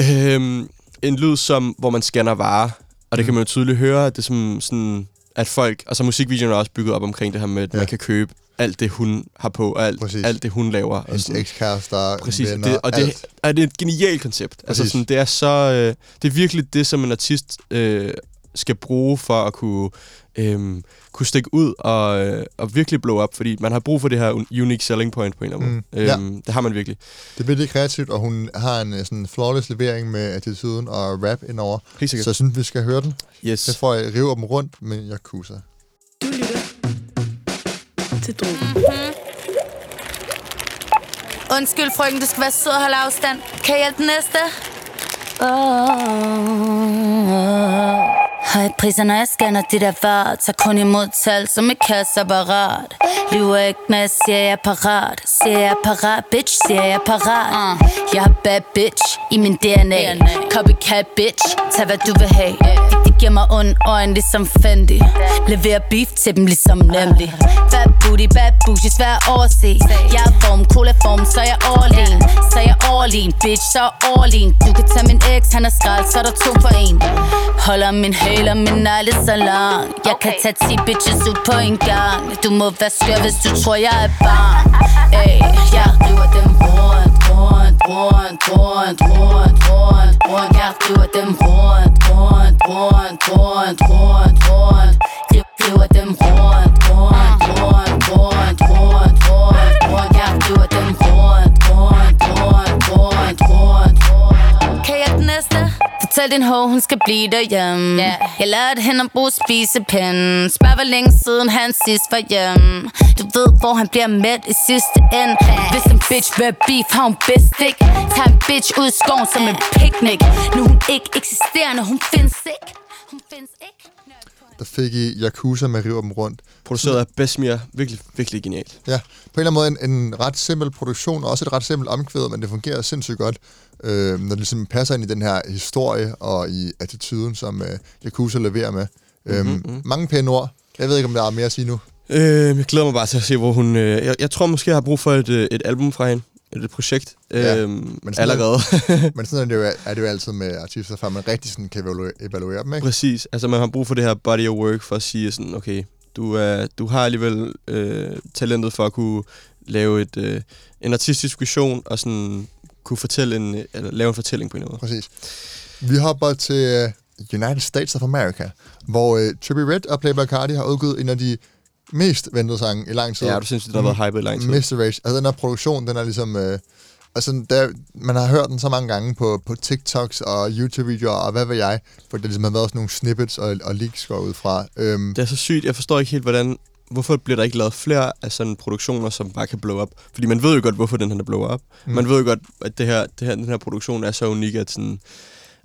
øh, en lyd, som, hvor man scanner varer. Og det Mm. kan man jo tydeligt høre, at det er som, sådan, at folk, altså musikvideoen er også bygget op omkring det her med, at ja. man kan købe alt det, hun har på, og alt, Præcis. alt det, hun laver. Og Hendes sådan. ekskærester, Præcis, venner, det, og det, alt. er det et genialt koncept. Altså sådan, det er så øh, det er virkelig det som en artist øh, skal bruge for at kunne øh, kunne stikke ud og, øh, og virkelig blow up, fordi man har brug for det her un- unique selling point på en eller anden Mm, måde. ja. Øhm, Det har man virkelig. Det er virkelig kreativt, og hun har en øh, sådan flawless levering med attituden og rap indover. Så jeg synes, vi skal høre den. Yes. Så får jeg rive dem rundt med Yakuza. Du lytter til Drogen. Undskyld, frøken, du skal være sød og holde afstand. Kan jeg hjælpe den næste? Oh. Høj priser, når jeg scanner det der var Tager kun imod tal som et kasseapparat Lyver ikke, når jeg siger, jeg er parat Siger jeg er parat, bitch, siger jeg er parat uh. Jeg er bad bitch i min DNA Copycat bitch, tag hvad du vil have De giver mig ond øjne ligesom Fendi. Leverer beef til dem ligesom nemlig. Bad booty, bad bougie, svær at overse. Jeg er form, cola form, så jeg er overlegen Så jeg er overlegen, bitch, så er overlegen Du kan tage min ex, han er skrald, så er der to for en. Holder min hæl og min negle så lang. Jeg kan tage 10 bitches ud på en gang. Du må være skør, hvis du tror, jeg er barn. Ey, jeg river dem rundt, rundt, rundt, rundt, rundt, rundt, rundt. Jeg river dem rundt, rundt, rundt, rundt, rundt, rundt Riv- River dem rundt, rundt, rundt, rundt, rundt, rundt, rundt Jeg river dem rundt, rundt, rundt, rundt, rundt, rundt Kan jeg den næste? Fortæl din ho, hun skal blive derhjemme yeah. Jeg lærte hende at bruge spisepinden Spørg hvor længe siden han sidst var hjemme Du ved hvor han bliver mæt i sidste ende Hvis en bitch vil beef har hun bedst ikke Tag en bitch ud i skoven som en picnic Nu er hun ikke eksisterende, hun findes ikke Hun findes ikke Der fik I Yakuza med river dem rundt. Produceret af Besmir. Virkelig, virkelig genialt. Ja, på en eller anden måde en, en ret simpel produktion, og også et ret simpelt omkvæd, men det fungerer sindssygt godt, øh, når det ligesom passer ind i den her historie og i attituden, som øh, Yakuza leverer med. Mm-hmm. Øhm, mange pæne ord. Jeg ved ikke, om der er mere at sige nu. Øh, jeg glæder mig bare til at se, hvor hun... Øh, jeg, jeg tror måske, jeg har brug for et, øh, et album fra hende. Et, projekt. Ja, Øh, men allerede. [LAUGHS] Men sådan er det, jo, [LAUGHS] er det jo altid med artister, før man rigtig sådan kan evaluere, evaluere dem, ikke? Præcis. Altså, man har brug for det her body of work for at sige sådan, okay, du, er, du har alligevel øh, talentet for at kunne lave et, øh, en artistisk vision og sådan kunne fortælle en, eller lave en fortælling på en måde. Præcis. Vi hopper til uh, United States of America, hvor uh, Trippie Red og Playboy Cardi har udgivet en af de mest ventede sange i lang tid. Ja, du synes, det har været hypet i lang tid. Mr. Rage. Altså, den her produktion, den er ligesom... Uh, Altså, der, man har hørt den så mange gange på, på TikToks og YouTube-videoer, og hvad ved jeg, for det ligesom har været sådan nogle snippets og, og leaks går ud fra. Øhm, Det er så sygt. Jeg forstår ikke helt, hvordan... Hvorfor bliver der ikke lavet flere af sådan produktioner, som bare kan blow up? Fordi man ved jo godt, hvorfor den her er blow up. Mm. Man ved jo godt, at det her, det her, den her produktion er så unik, at sådan...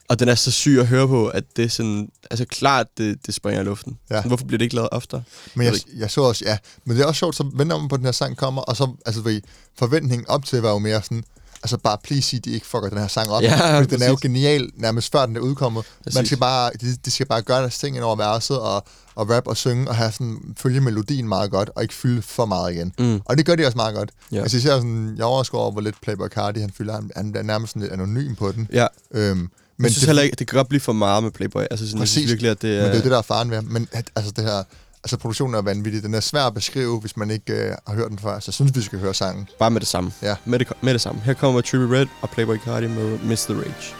Og den er så syg at høre på, at det er sådan... Altså klart, det, det springer i luften. Ja. Hvorfor bliver det ikke lavet oftere? Men jeg, jeg så også, ja. Men det er også sjovt, så venter man på, at den her sang kommer, og så, altså, ved forventningen op til var jo mere sådan, altså bare please sig, de ikke fucker den her sang op. Ja, fordi den er jo genial, nærmest før den er udkommet. Man Præcis. skal bare, de, de skal bare gøre deres ting ind over verset, og, og rap og synge, og have sådan, følge melodien meget godt, og ikke fylde for meget igen. Mm. Og det gør de også meget godt. Ja. Altså især sådan, jeg overrasker over, hvor lidt Playboy Cardi han fylder. Han, han er nærmest sådan lidt anonym på den. Ja. Øhm, Men men jeg synes det, heller ikke, det kan godt blive for meget med Playboy. Altså sådan, jeg synes Præcis. virkelig, at det Men er... det er det, der er faren ved. Men at, altså det her, altså produktionen er vanvittig. Den er svær at beskrive, hvis man ikke øh, har hørt den før. Så jeg synes, vi skal høre sangen. Bare med det samme. Ja. Med det, med det samme. Her kommer Trippie Red og Playboy Cardi med Miss the Rage.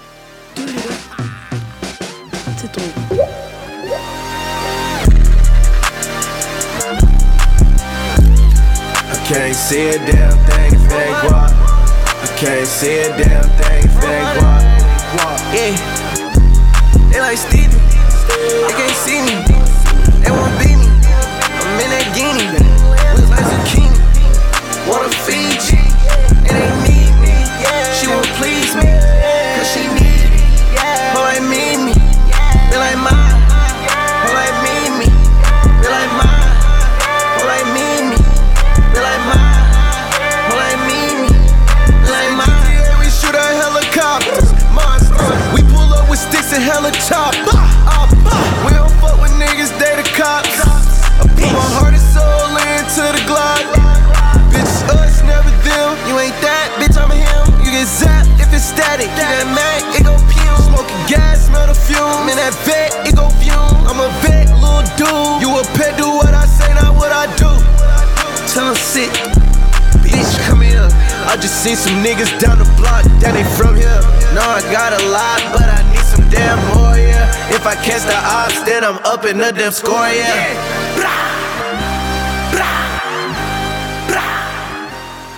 Du lytter til Drogen. Can't see a damn thing if they. I can't see a damn thing if they guap. Yeah, they like Stevie. They can't see me. They won't beat me. I'm in that guinea. And helicopters. We don't fuck with niggas, they the cops. I put my heart and soul into the Glock. Bitch, us, never them. You ain't that, bitch, I'm him. You get zapped if it's static. Get that Mac, it go fume. Smoking gas, smell the fume. In that vet, it go fume. I'm a vet, little dude. You a pet, do what I say, not what I do. Tell 'em sit. Bitch, come. I just seen some niggas down the block, that they from here. No, I got a lot, but I need some damn more, yeah. If I catch the ops, then I'm up in the damn score, yeah.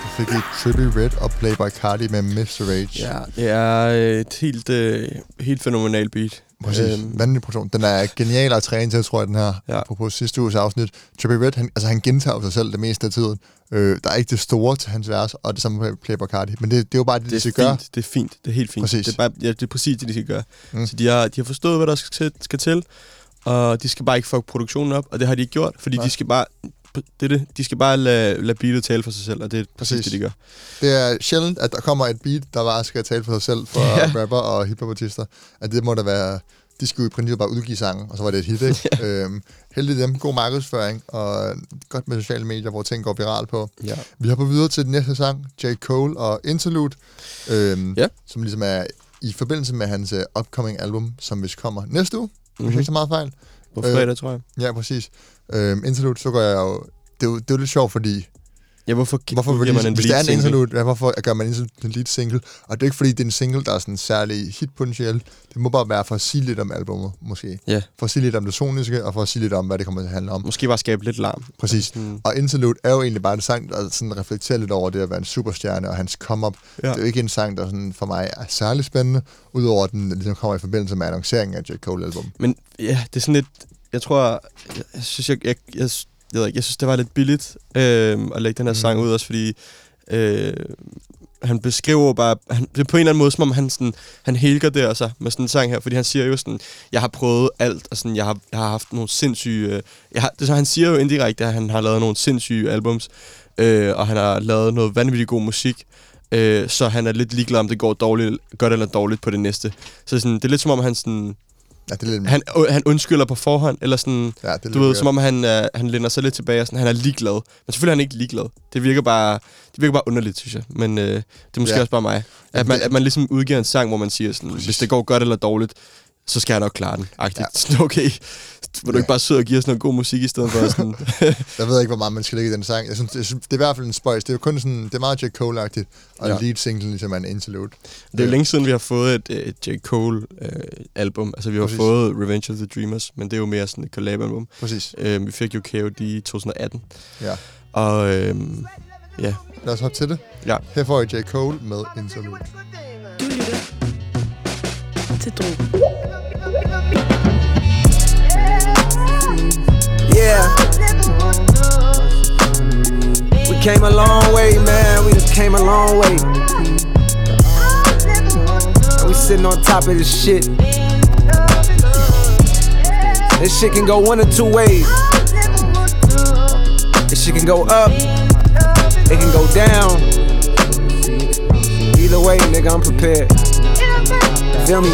Så fik vi Trippie Red og Playboy Cardi med Mr. Rage. Ja, det er et helt, øh, helt fænomenalt beat. Præcis. Øhm. Vanvittig produktion. Den er genial at træne til, tror jeg, den her. Ja. Apropos sidste uges afsnit. Trippie Red, han, altså, han gentager sig selv det meste af tiden. Øh, der er ikke det store til hans vers, og det samme med Playboy Cardi. Men det, det er jo bare det, det de skal fint, gøre. det er fint, det er helt fint. Præcis. Det er, bare, ja, det er præcis det, de skal gøre. Mm. Så de har, de har forstået, hvad der skal til, skal til, og de skal bare ikke fuck produktionen op, og det har de ikke gjort, fordi Nej. de skal bare, det er det, de skal bare lade, lade beatet tale for sig selv, og det er præcis, Præcis. det, de gør. Det er sjældent, at der kommer et beat, der bare skal tale for sig selv for [LAUGHS] Ja. rapper og hiphopartister. At det må da være... De skulle jo i princippet bare udgive sange, og så var det et hit, ikke? [LAUGHS] ja. øhm, heldigt dem. God markedsføring, og godt med sociale medier, hvor ting går viralt på. Ja. Vi hopper videre til den næste sang, J. Cole og Interlude, øhm, Ja. som ligesom er i forbindelse med hans uh, upcoming album, som vist kommer næste uge, mm-hmm. hvis Mhm. ikke så meget fejl. På Øh, fredag, tror jeg. Ja, præcis. Øhm, interlude, så går jeg jo... Det er jo, det er jo lidt sjovt, fordi Ja, hvorfor, Hvorfor giver man en hvis det er en interlude, ja, hvorfor gør man en lead single? Og det er ikke fordi, det er en single, der er sådan særlig hitpotentiel. Det må bare være for at sige lidt om albumet, måske. Ja, For at sige lidt om det soniske, og for at sige lidt om, hvad det kommer til at handle om. måske bare skabe lidt larm. Præcis. Sådan, Og Interlude er jo egentlig bare en sang, der sådan reflekterer lidt over det at være en superstjerne og hans come-up. Ja. Det er jo ikke en sang, der sådan for mig er særlig spændende, udover at den ligesom kommer i forbindelse med annonceringen af J. Cole-album. Men ja, det er sådan lidt... Jeg tror... Jeg, jeg synes, jeg, jeg, jeg, jeg, ikke, jeg synes, det var lidt billigt øh, at lægge den her Mm. sang ud, også fordi... Øh, han beskriver bare... Han, det er på en eller anden måde, som om han, sådan, han helger det sig med sådan en sang her, fordi han siger jo sådan, jeg har prøvet alt, og sådan, jeg, har, jeg har haft nogle sindssyge... Øh, jeg har, det, så han siger jo indirekte, at han har lavet nogle sindssyge albums, øh, og han har lavet noget vanvittigt god musik, øh, så han er lidt ligeglad, om det går dårligt, godt eller dårligt på det næste. Så sådan, det er lidt som om, han sådan Ja, det er lidt... han, øh, han undskylder på forhånd, eller sådan, ja, det du ved, som om han, øh, han lænder sig lidt tilbage, og sådan, han er ligeglad. Men selvfølgelig er han ikke ligeglad. Det virker bare, det virker bare underligt, synes jeg. Men øh, det er måske Ja. også bare mig. At man, at man ligesom udgiver en sang, hvor man siger sådan, Præcis. hvis det går godt eller dårligt, så skal jeg nok klare den. Agtigt. Ja. [LAUGHS] Okay, vil du Ja. ikke bare sidde og give os noget god musik i stedet for sådan... [LAUGHS] Jeg ved ikke, hvor meget man skal lægge i den sang. Jeg synes, synes, det er i hvert fald en spøjs. Det er jo kun sådan, det er meget J. Cole-agtigt, og Ja. lead single ligesom er en interlude. det er jo længe siden, vi har fået et, øh, et J. Cole-album. altså, vi har Præcis. fået Revenge of the Dreamers, men det er jo mere sådan et collab-album. Præcis. Øh, vi fik jo KOD i 2018. Ja. Og øh, Ja. Lad os hoppe til det. Ja. Her får I J. Cole med Interlude. Du lytter til Drogen. Yeah. We came a long way, man. We just came a long way. And we sitting on top of this shit. This shit can go one or two ways. This shit can go up. It can go down. Either way, nigga, I'm prepared. Feel me?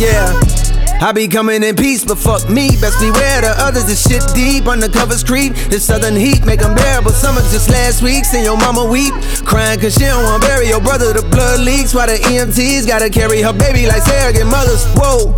Yeah. I be coming in peace, but fuck me. Best beware the others. is shit deep, undercovers creep. This southern heat make them bearable. Summer just last week, seen your mama weep. Crying cause she don't wanna bury your brother. The blood leaks while the EMTs gotta carry her baby like surrogate mothers. Whoa.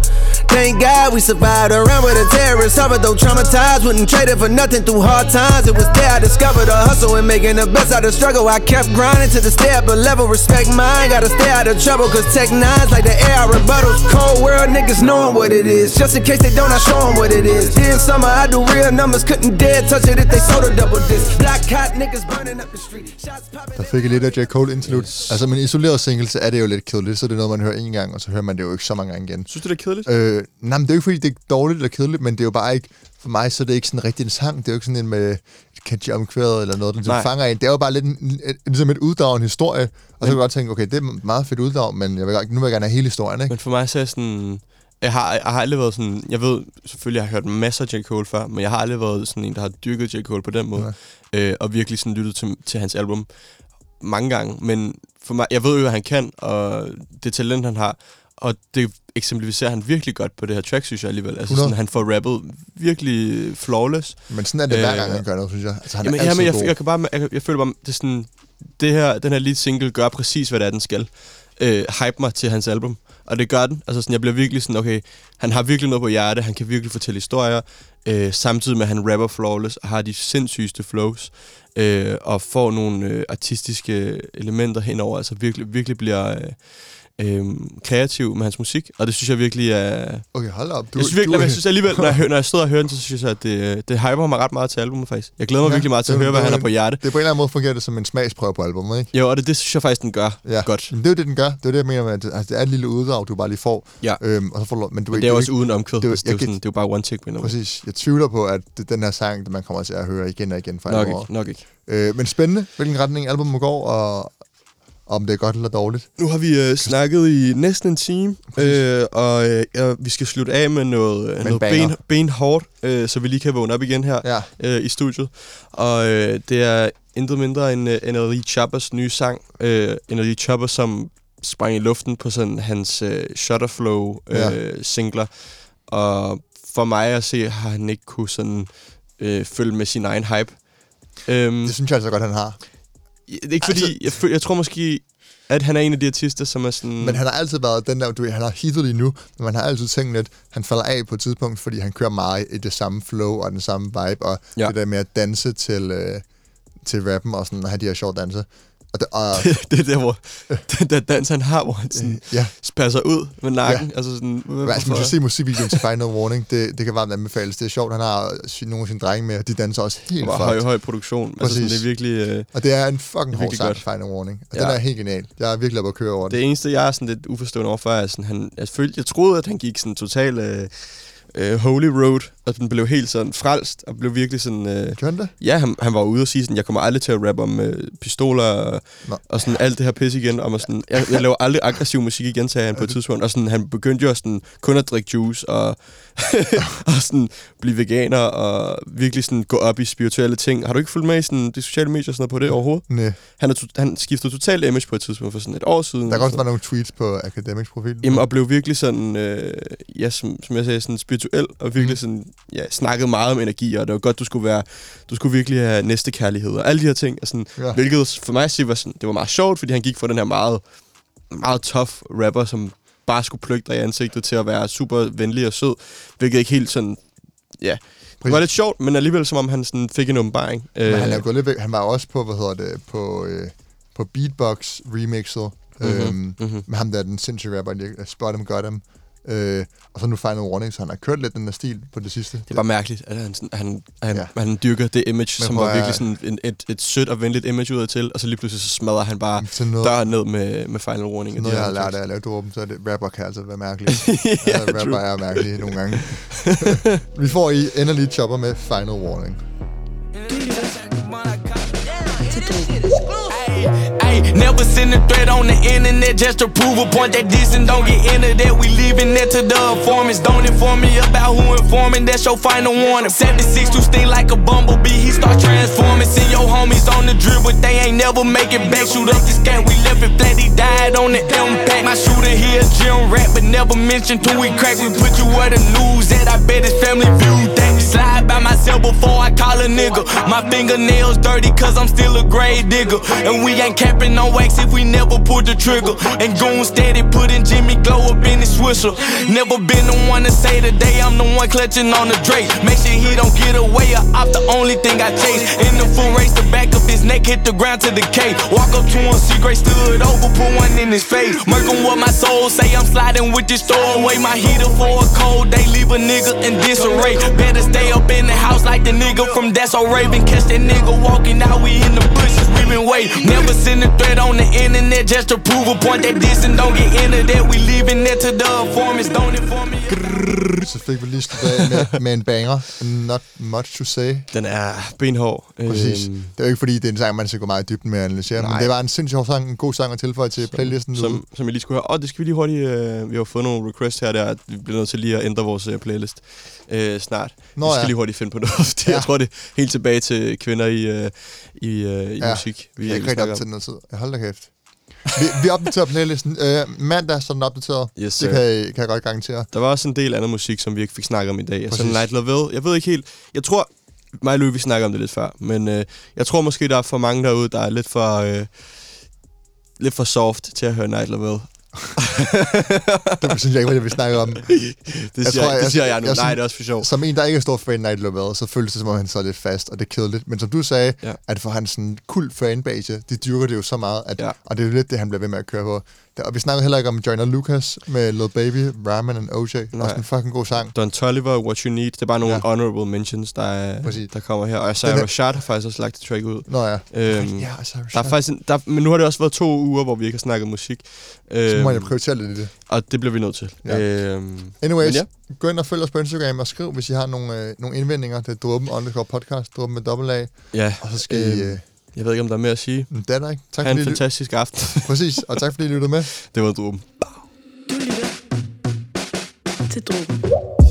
Thank God we survived around with a terrorist. Suffered though traumatized, wouldn't trade it for nothing through hard times. It was there I discovered the hustle and making the best out of struggle. I kept grinding to the step, but level respect mine. Gotta stay out of trouble, cause tech nines like the air I rebuttals. Cold world niggas knowing what it is. Just in case they don't, I show them what it is. In summer, I do real numbers, couldn't dare touch it if they sold a double disc. Black hot niggas burning up the street. Shots popping. Der fik I lidt af J. Cole Interlude. Altså, med en isoleret single, så er det jo lidt kedeligt. Så er det noget, man hører en gang, og så hører man det jo ikke så mange gange igen. Synes du, det er kedeligt? Øh, nej, men det er jo ikke, fordi det er dårligt eller kedeligt, men det er jo bare ikke... For mig så er det ikke sådan rigtig en sang. Det er jo ikke sådan en med et catchy omkværet eller noget, der Nej. fanger en. Det er jo bare lidt en, en, en, ligesom et uddrag en historie. Og så kan jeg godt tænke, okay, det er et meget fedt uddrag, men jeg vil, nu vil jeg gerne have hele historien, ikke? Men for mig så er sådan... Jeg har, jeg har aldrig været sådan... Jeg ved selvfølgelig, jeg har hørt masser af J. Cole før, men jeg har aldrig været sådan en, der har dyrket J. Cole på den måde. Øh, og virkelig sådan lyttet til, til hans album mange gange. Men for mig, jeg ved jo, hvad han kan, og det talent, han har. Og det eksemplificerer han virkelig godt på det her track, synes jeg alligevel. Altså 100. sådan, han får rappet virkelig flawless. Men sådan er det hver Øh, gang, han gør noget, synes jeg. Altså, han Jamen, er jamen jeg, god. jeg, kan bare, jeg, jeg føler bare, det er sådan, det her, den her lead single gør præcis, hvad det er, den skal. Øh, hype mig til hans album. Og det gør den. Altså sådan, jeg bliver virkelig sådan, okay, han har virkelig noget på hjerte, han kan virkelig fortælle historier, øh, samtidig med, at han rapper flawless, og har de sindssygeste flows, øh, og får nogle øh, artistiske elementer henover, altså virkelig, virkelig bliver øh, øh, kreativ med hans musik, og det synes jeg virkelig er... Okay, hold op. Du, jeg synes virkelig, men jeg synes alligevel, når jeg, hører, når jeg sidder og hører den, så synes jeg, at det, det hyper mig ret meget til albumet faktisk. Jeg glæder mig ja, virkelig meget til at det- høre, hvad det- han har på hjerte. Det på en eller anden måde fungerer det som en smagsprøve på albumet, ikke? Jo, og det, det synes jeg faktisk, den gør Ja. godt. Men det er jo det, den gør. Det er det, jeg mener med, at det, altså, det er et lille uddrag, du bare lige får. Ja. Øhm, og så får du, men du Men det er jo også ikke- uden omkvæd. det er jo- Det, det, er sådan, det er jo bare one take måde. Præcis. Jeg tvivler på, at det, den her sang, man kommer til at høre igen og igen fra Nok ikke, nok ikke. Øh, men spændende, hvilken retning albumet går, og om det er godt eller dårligt. Nu har vi øh, snakket i næsten en time, øh, og øh, ja, vi skal slutte af med noget, øh, noget ben, benhårdt, øh, så vi lige kan vågne op igen her Ja. øh, i studiet. Og øh, det er intet mindre end øh, NLE Choppers nye sang. Øh, NLE Chopper, som sprang i luften på sådan hans øh, Shutterflow øh, Ja. singler. Og for mig at se, har han ikke kunne sådan øh, følge med sin egen hype. Øhm, Det synes jeg altså godt, han har. Det er ikke fordi, altså- jeg, føl, jeg tror måske, at han er en af de artister, som er sådan... Men han har altid været den der, du ved, han har hittet lige nu, men man har altid tænkt lidt, han falder af på et tidspunkt, fordi han kører meget i det samme flow og den samme vibe, og ja. det der med at danse til, øh, til rappen og sådan, og have de her sjove danse. Og, det, og [LAUGHS] det er der, hvor [LAUGHS] den der dans, han har, hvor han sådan ja, passer ud med nakken. Ja. Altså sådan, Men altså, man skal se musikvideoen til Final Warning. Det, det kan varmt anbefales. Det er sjovt. Han har nogle af sine drenge med, og de danser også helt Helt høj, høj produktion. Altså sådan, det Præcis. er virkelig... Øh, Og det er en fucking hård sang. Final Warning. Og Ja. den er helt genial. Jeg er virkelig oppe at køre over den. det eneste, jeg er sådan lidt uforstående overfor, er sådan, han, jeg, følte, jeg troede, at han gik sådan total øh, øh, holy road, og den blev helt sådan frelst, og blev virkelig sådan... Øh, Gjorde det? ja, han, han var ude og sige sådan, jeg kommer aldrig til at rappe om øh, pistoler og, Nå. og sådan alt det her pis igen. Og sådan, jeg, jeg laver aldrig aggressiv musik igen, sagde han på et tidspunkt. Og sådan, han begyndte jo sådan, kun at drikke juice og, [LAUGHS] og sådan, blive veganer og virkelig sådan, gå op i spirituelle ting. Har du ikke fulgt med i sådan, de sociale medier og sådan noget på det overhovedet? Nej. Han, er han skiftede totalt image på et tidspunkt for sådan et år siden. Der kan og også være nogle tweets på Academics profil. Jamen, og blev virkelig sådan, øh, ja, som, som jeg sagde, sådan spirituel, og virkelig Mm. sådan, ja, snakkede meget om energi, og det var godt, du skulle være, du skulle virkelig have næstekærlighed, og alle de her ting, og sådan, Ja. hvilket for mig at sige var sådan, det var meget sjovt, fordi han gik fra den her meget, meget tough rapper, som bare skulle plukke dig i ansigtet til at være super venlig og sød, hvilket ikke helt sådan, ja, det var lidt sjovt, men alligevel som om han sådan fik en åbenbaring. Men han er Øh, jo gået lidt væk. Han var også på, hvad hedder det, på, øh, på Beatbox remixet. Mhm, Øhm, mhm. Med ham der, den sindssyge rapper, Spot Em Got Em. Øh, og så nu Final Warning, så han har kørt lidt den der stil på det sidste. Det er bare mærkeligt, at han, han, han, Ja. han dyrker det image, Men som var virkelig sådan en, et, et sødt og venligt image udad til, og så lige pludselig så smadrer han bare noget- døren ned med, med Final Warning. og Noget, jeg har lært af at lave dråben, så er det, rapper kan altså være mærkelige. [LAUGHS] Ja, rapper true. er mærkelige nogle gange. [LAUGHS] Vi får i endelig chopper med Final Warning. Til never send a threat on the internet just to prove a point that this and don't get into that. We leaving that to the informants. Don't inform me about who informing. That's your final warning. 76 to sting like a bumblebee. He start transforming. Send your homies on the drip, but they ain't never make it back. Shoot up the scat, we left it flat. He died on the impact. My shooter here, gym rat, but never mentioned till we crack. We put you where the news at. I bet his family viewed that. Slide by myself before I call a nigga. My fingernails dirty, cause I'm still a grave digger. And we ain't capping wax if we never pull the trigger. And goon steady putting Jimmy Glow up in his swisher. Never been the one to say today I'm the one clutching on the Drake. Make sure he don't get away or off the only thing I chase. In the full race, the back of his neck hit the ground to the K. Walk up to him, see Gray stood over, put one in his face. Merc on what my soul say, I'm sliding with this throw away. My heater for a cold day, leave a nigga in disarray. Better stay up in the house like the nigga from That's So Raven. Catch that nigga walking out, we in the bushes, we been waiting. Never send a threat on the internet just to prove a point that this and don't get into that. We leaving that to the informants, don't inform me. Så fik vi lige slutte med, med en banger. Not much to say. Den er benhård. Præcis. Øhm, Det er jo ikke fordi, det er en sang, man skal gå meget i dybden med at analysere, men Nej. det var en sindssygt sjov sang, en god sang at tilføje til playlisten nu. som, som jeg lige skulle høre. Og det skal vi lige hurtigt... Øh, vi har fået nogle requests her, der at vi bliver nødt til lige at ændre vores øh, playlist øh, snart. Nå vi skal ja. lige hurtigt finde på noget. [LAUGHS] Det, Ja. Jeg tror, det er helt tilbage til kvinder i, øh, i, øh, i Ja, musik. Vi Vi er ikke rigtig op til noget tid. Ja, hold da kæft. Vi, vi opdaterer playlisten. Øh, mandag så den opdateret. Yes, det kan jeg, kan jeg godt garantere. Der var også en del anden musik, som vi ikke fik snakket om i dag. Altså Præcis. Night Lavelle. Jeg ved ikke helt... Jeg tror... Mig og Louis, vi snakker om det lidt før. Men øh, jeg tror måske, der er for mange derude, der er lidt for... Øh, lidt for soft til at høre Night Lavelle. [LAUGHS] Det synes jeg ikke, hvad vi snakker om. Det siger, jeg, det siger jeg nu. jeg Nej, det er også for sjov. Som en, der ikke er stor fan af Night Lovell, så føles det som om, han så lidt fast, og det er kedeligt. Men som du sagde, Ja. at for hans sådan, kul fanbase, de dyrker det jo så meget, at, ja. og det er jo lidt det, han bliver ved med at køre på. Der, og vi snakkede heller ikke om Joyner Lucas med Lil Baby, Ramen and OJ. Nej. Også en fucking god sang. Don Toliver, What You Need. Det er bare nogle Ja. honorable mentions, der, er, Præcis. der kommer her. Og Sarah Den er- Rashad har faktisk også lagt et track ud. Nå ja. Øhm, ja, Der er faktisk en, der, men nu har det også været to uger, hvor vi ikke har snakket musik. så må jeg Øhm, prioritere lidt i det. og det bliver vi nødt til. Ja. Øhm, Anyways, ja. gå ind og følg os på Instagram og skriv, hvis I har nogle, øh, nogle indvendinger. Det er Dråben underscore podcast, Dråben med dobbelt A. ja, Og så skal I... Øhm, Øh, jeg ved ikke, om der er mere at sige. det er der ikke. Tak Ha' en fantastisk aften. [LAUGHS] Præcis, og tak fordi I lyttede med. det var Druben. Du lytter til Drogen.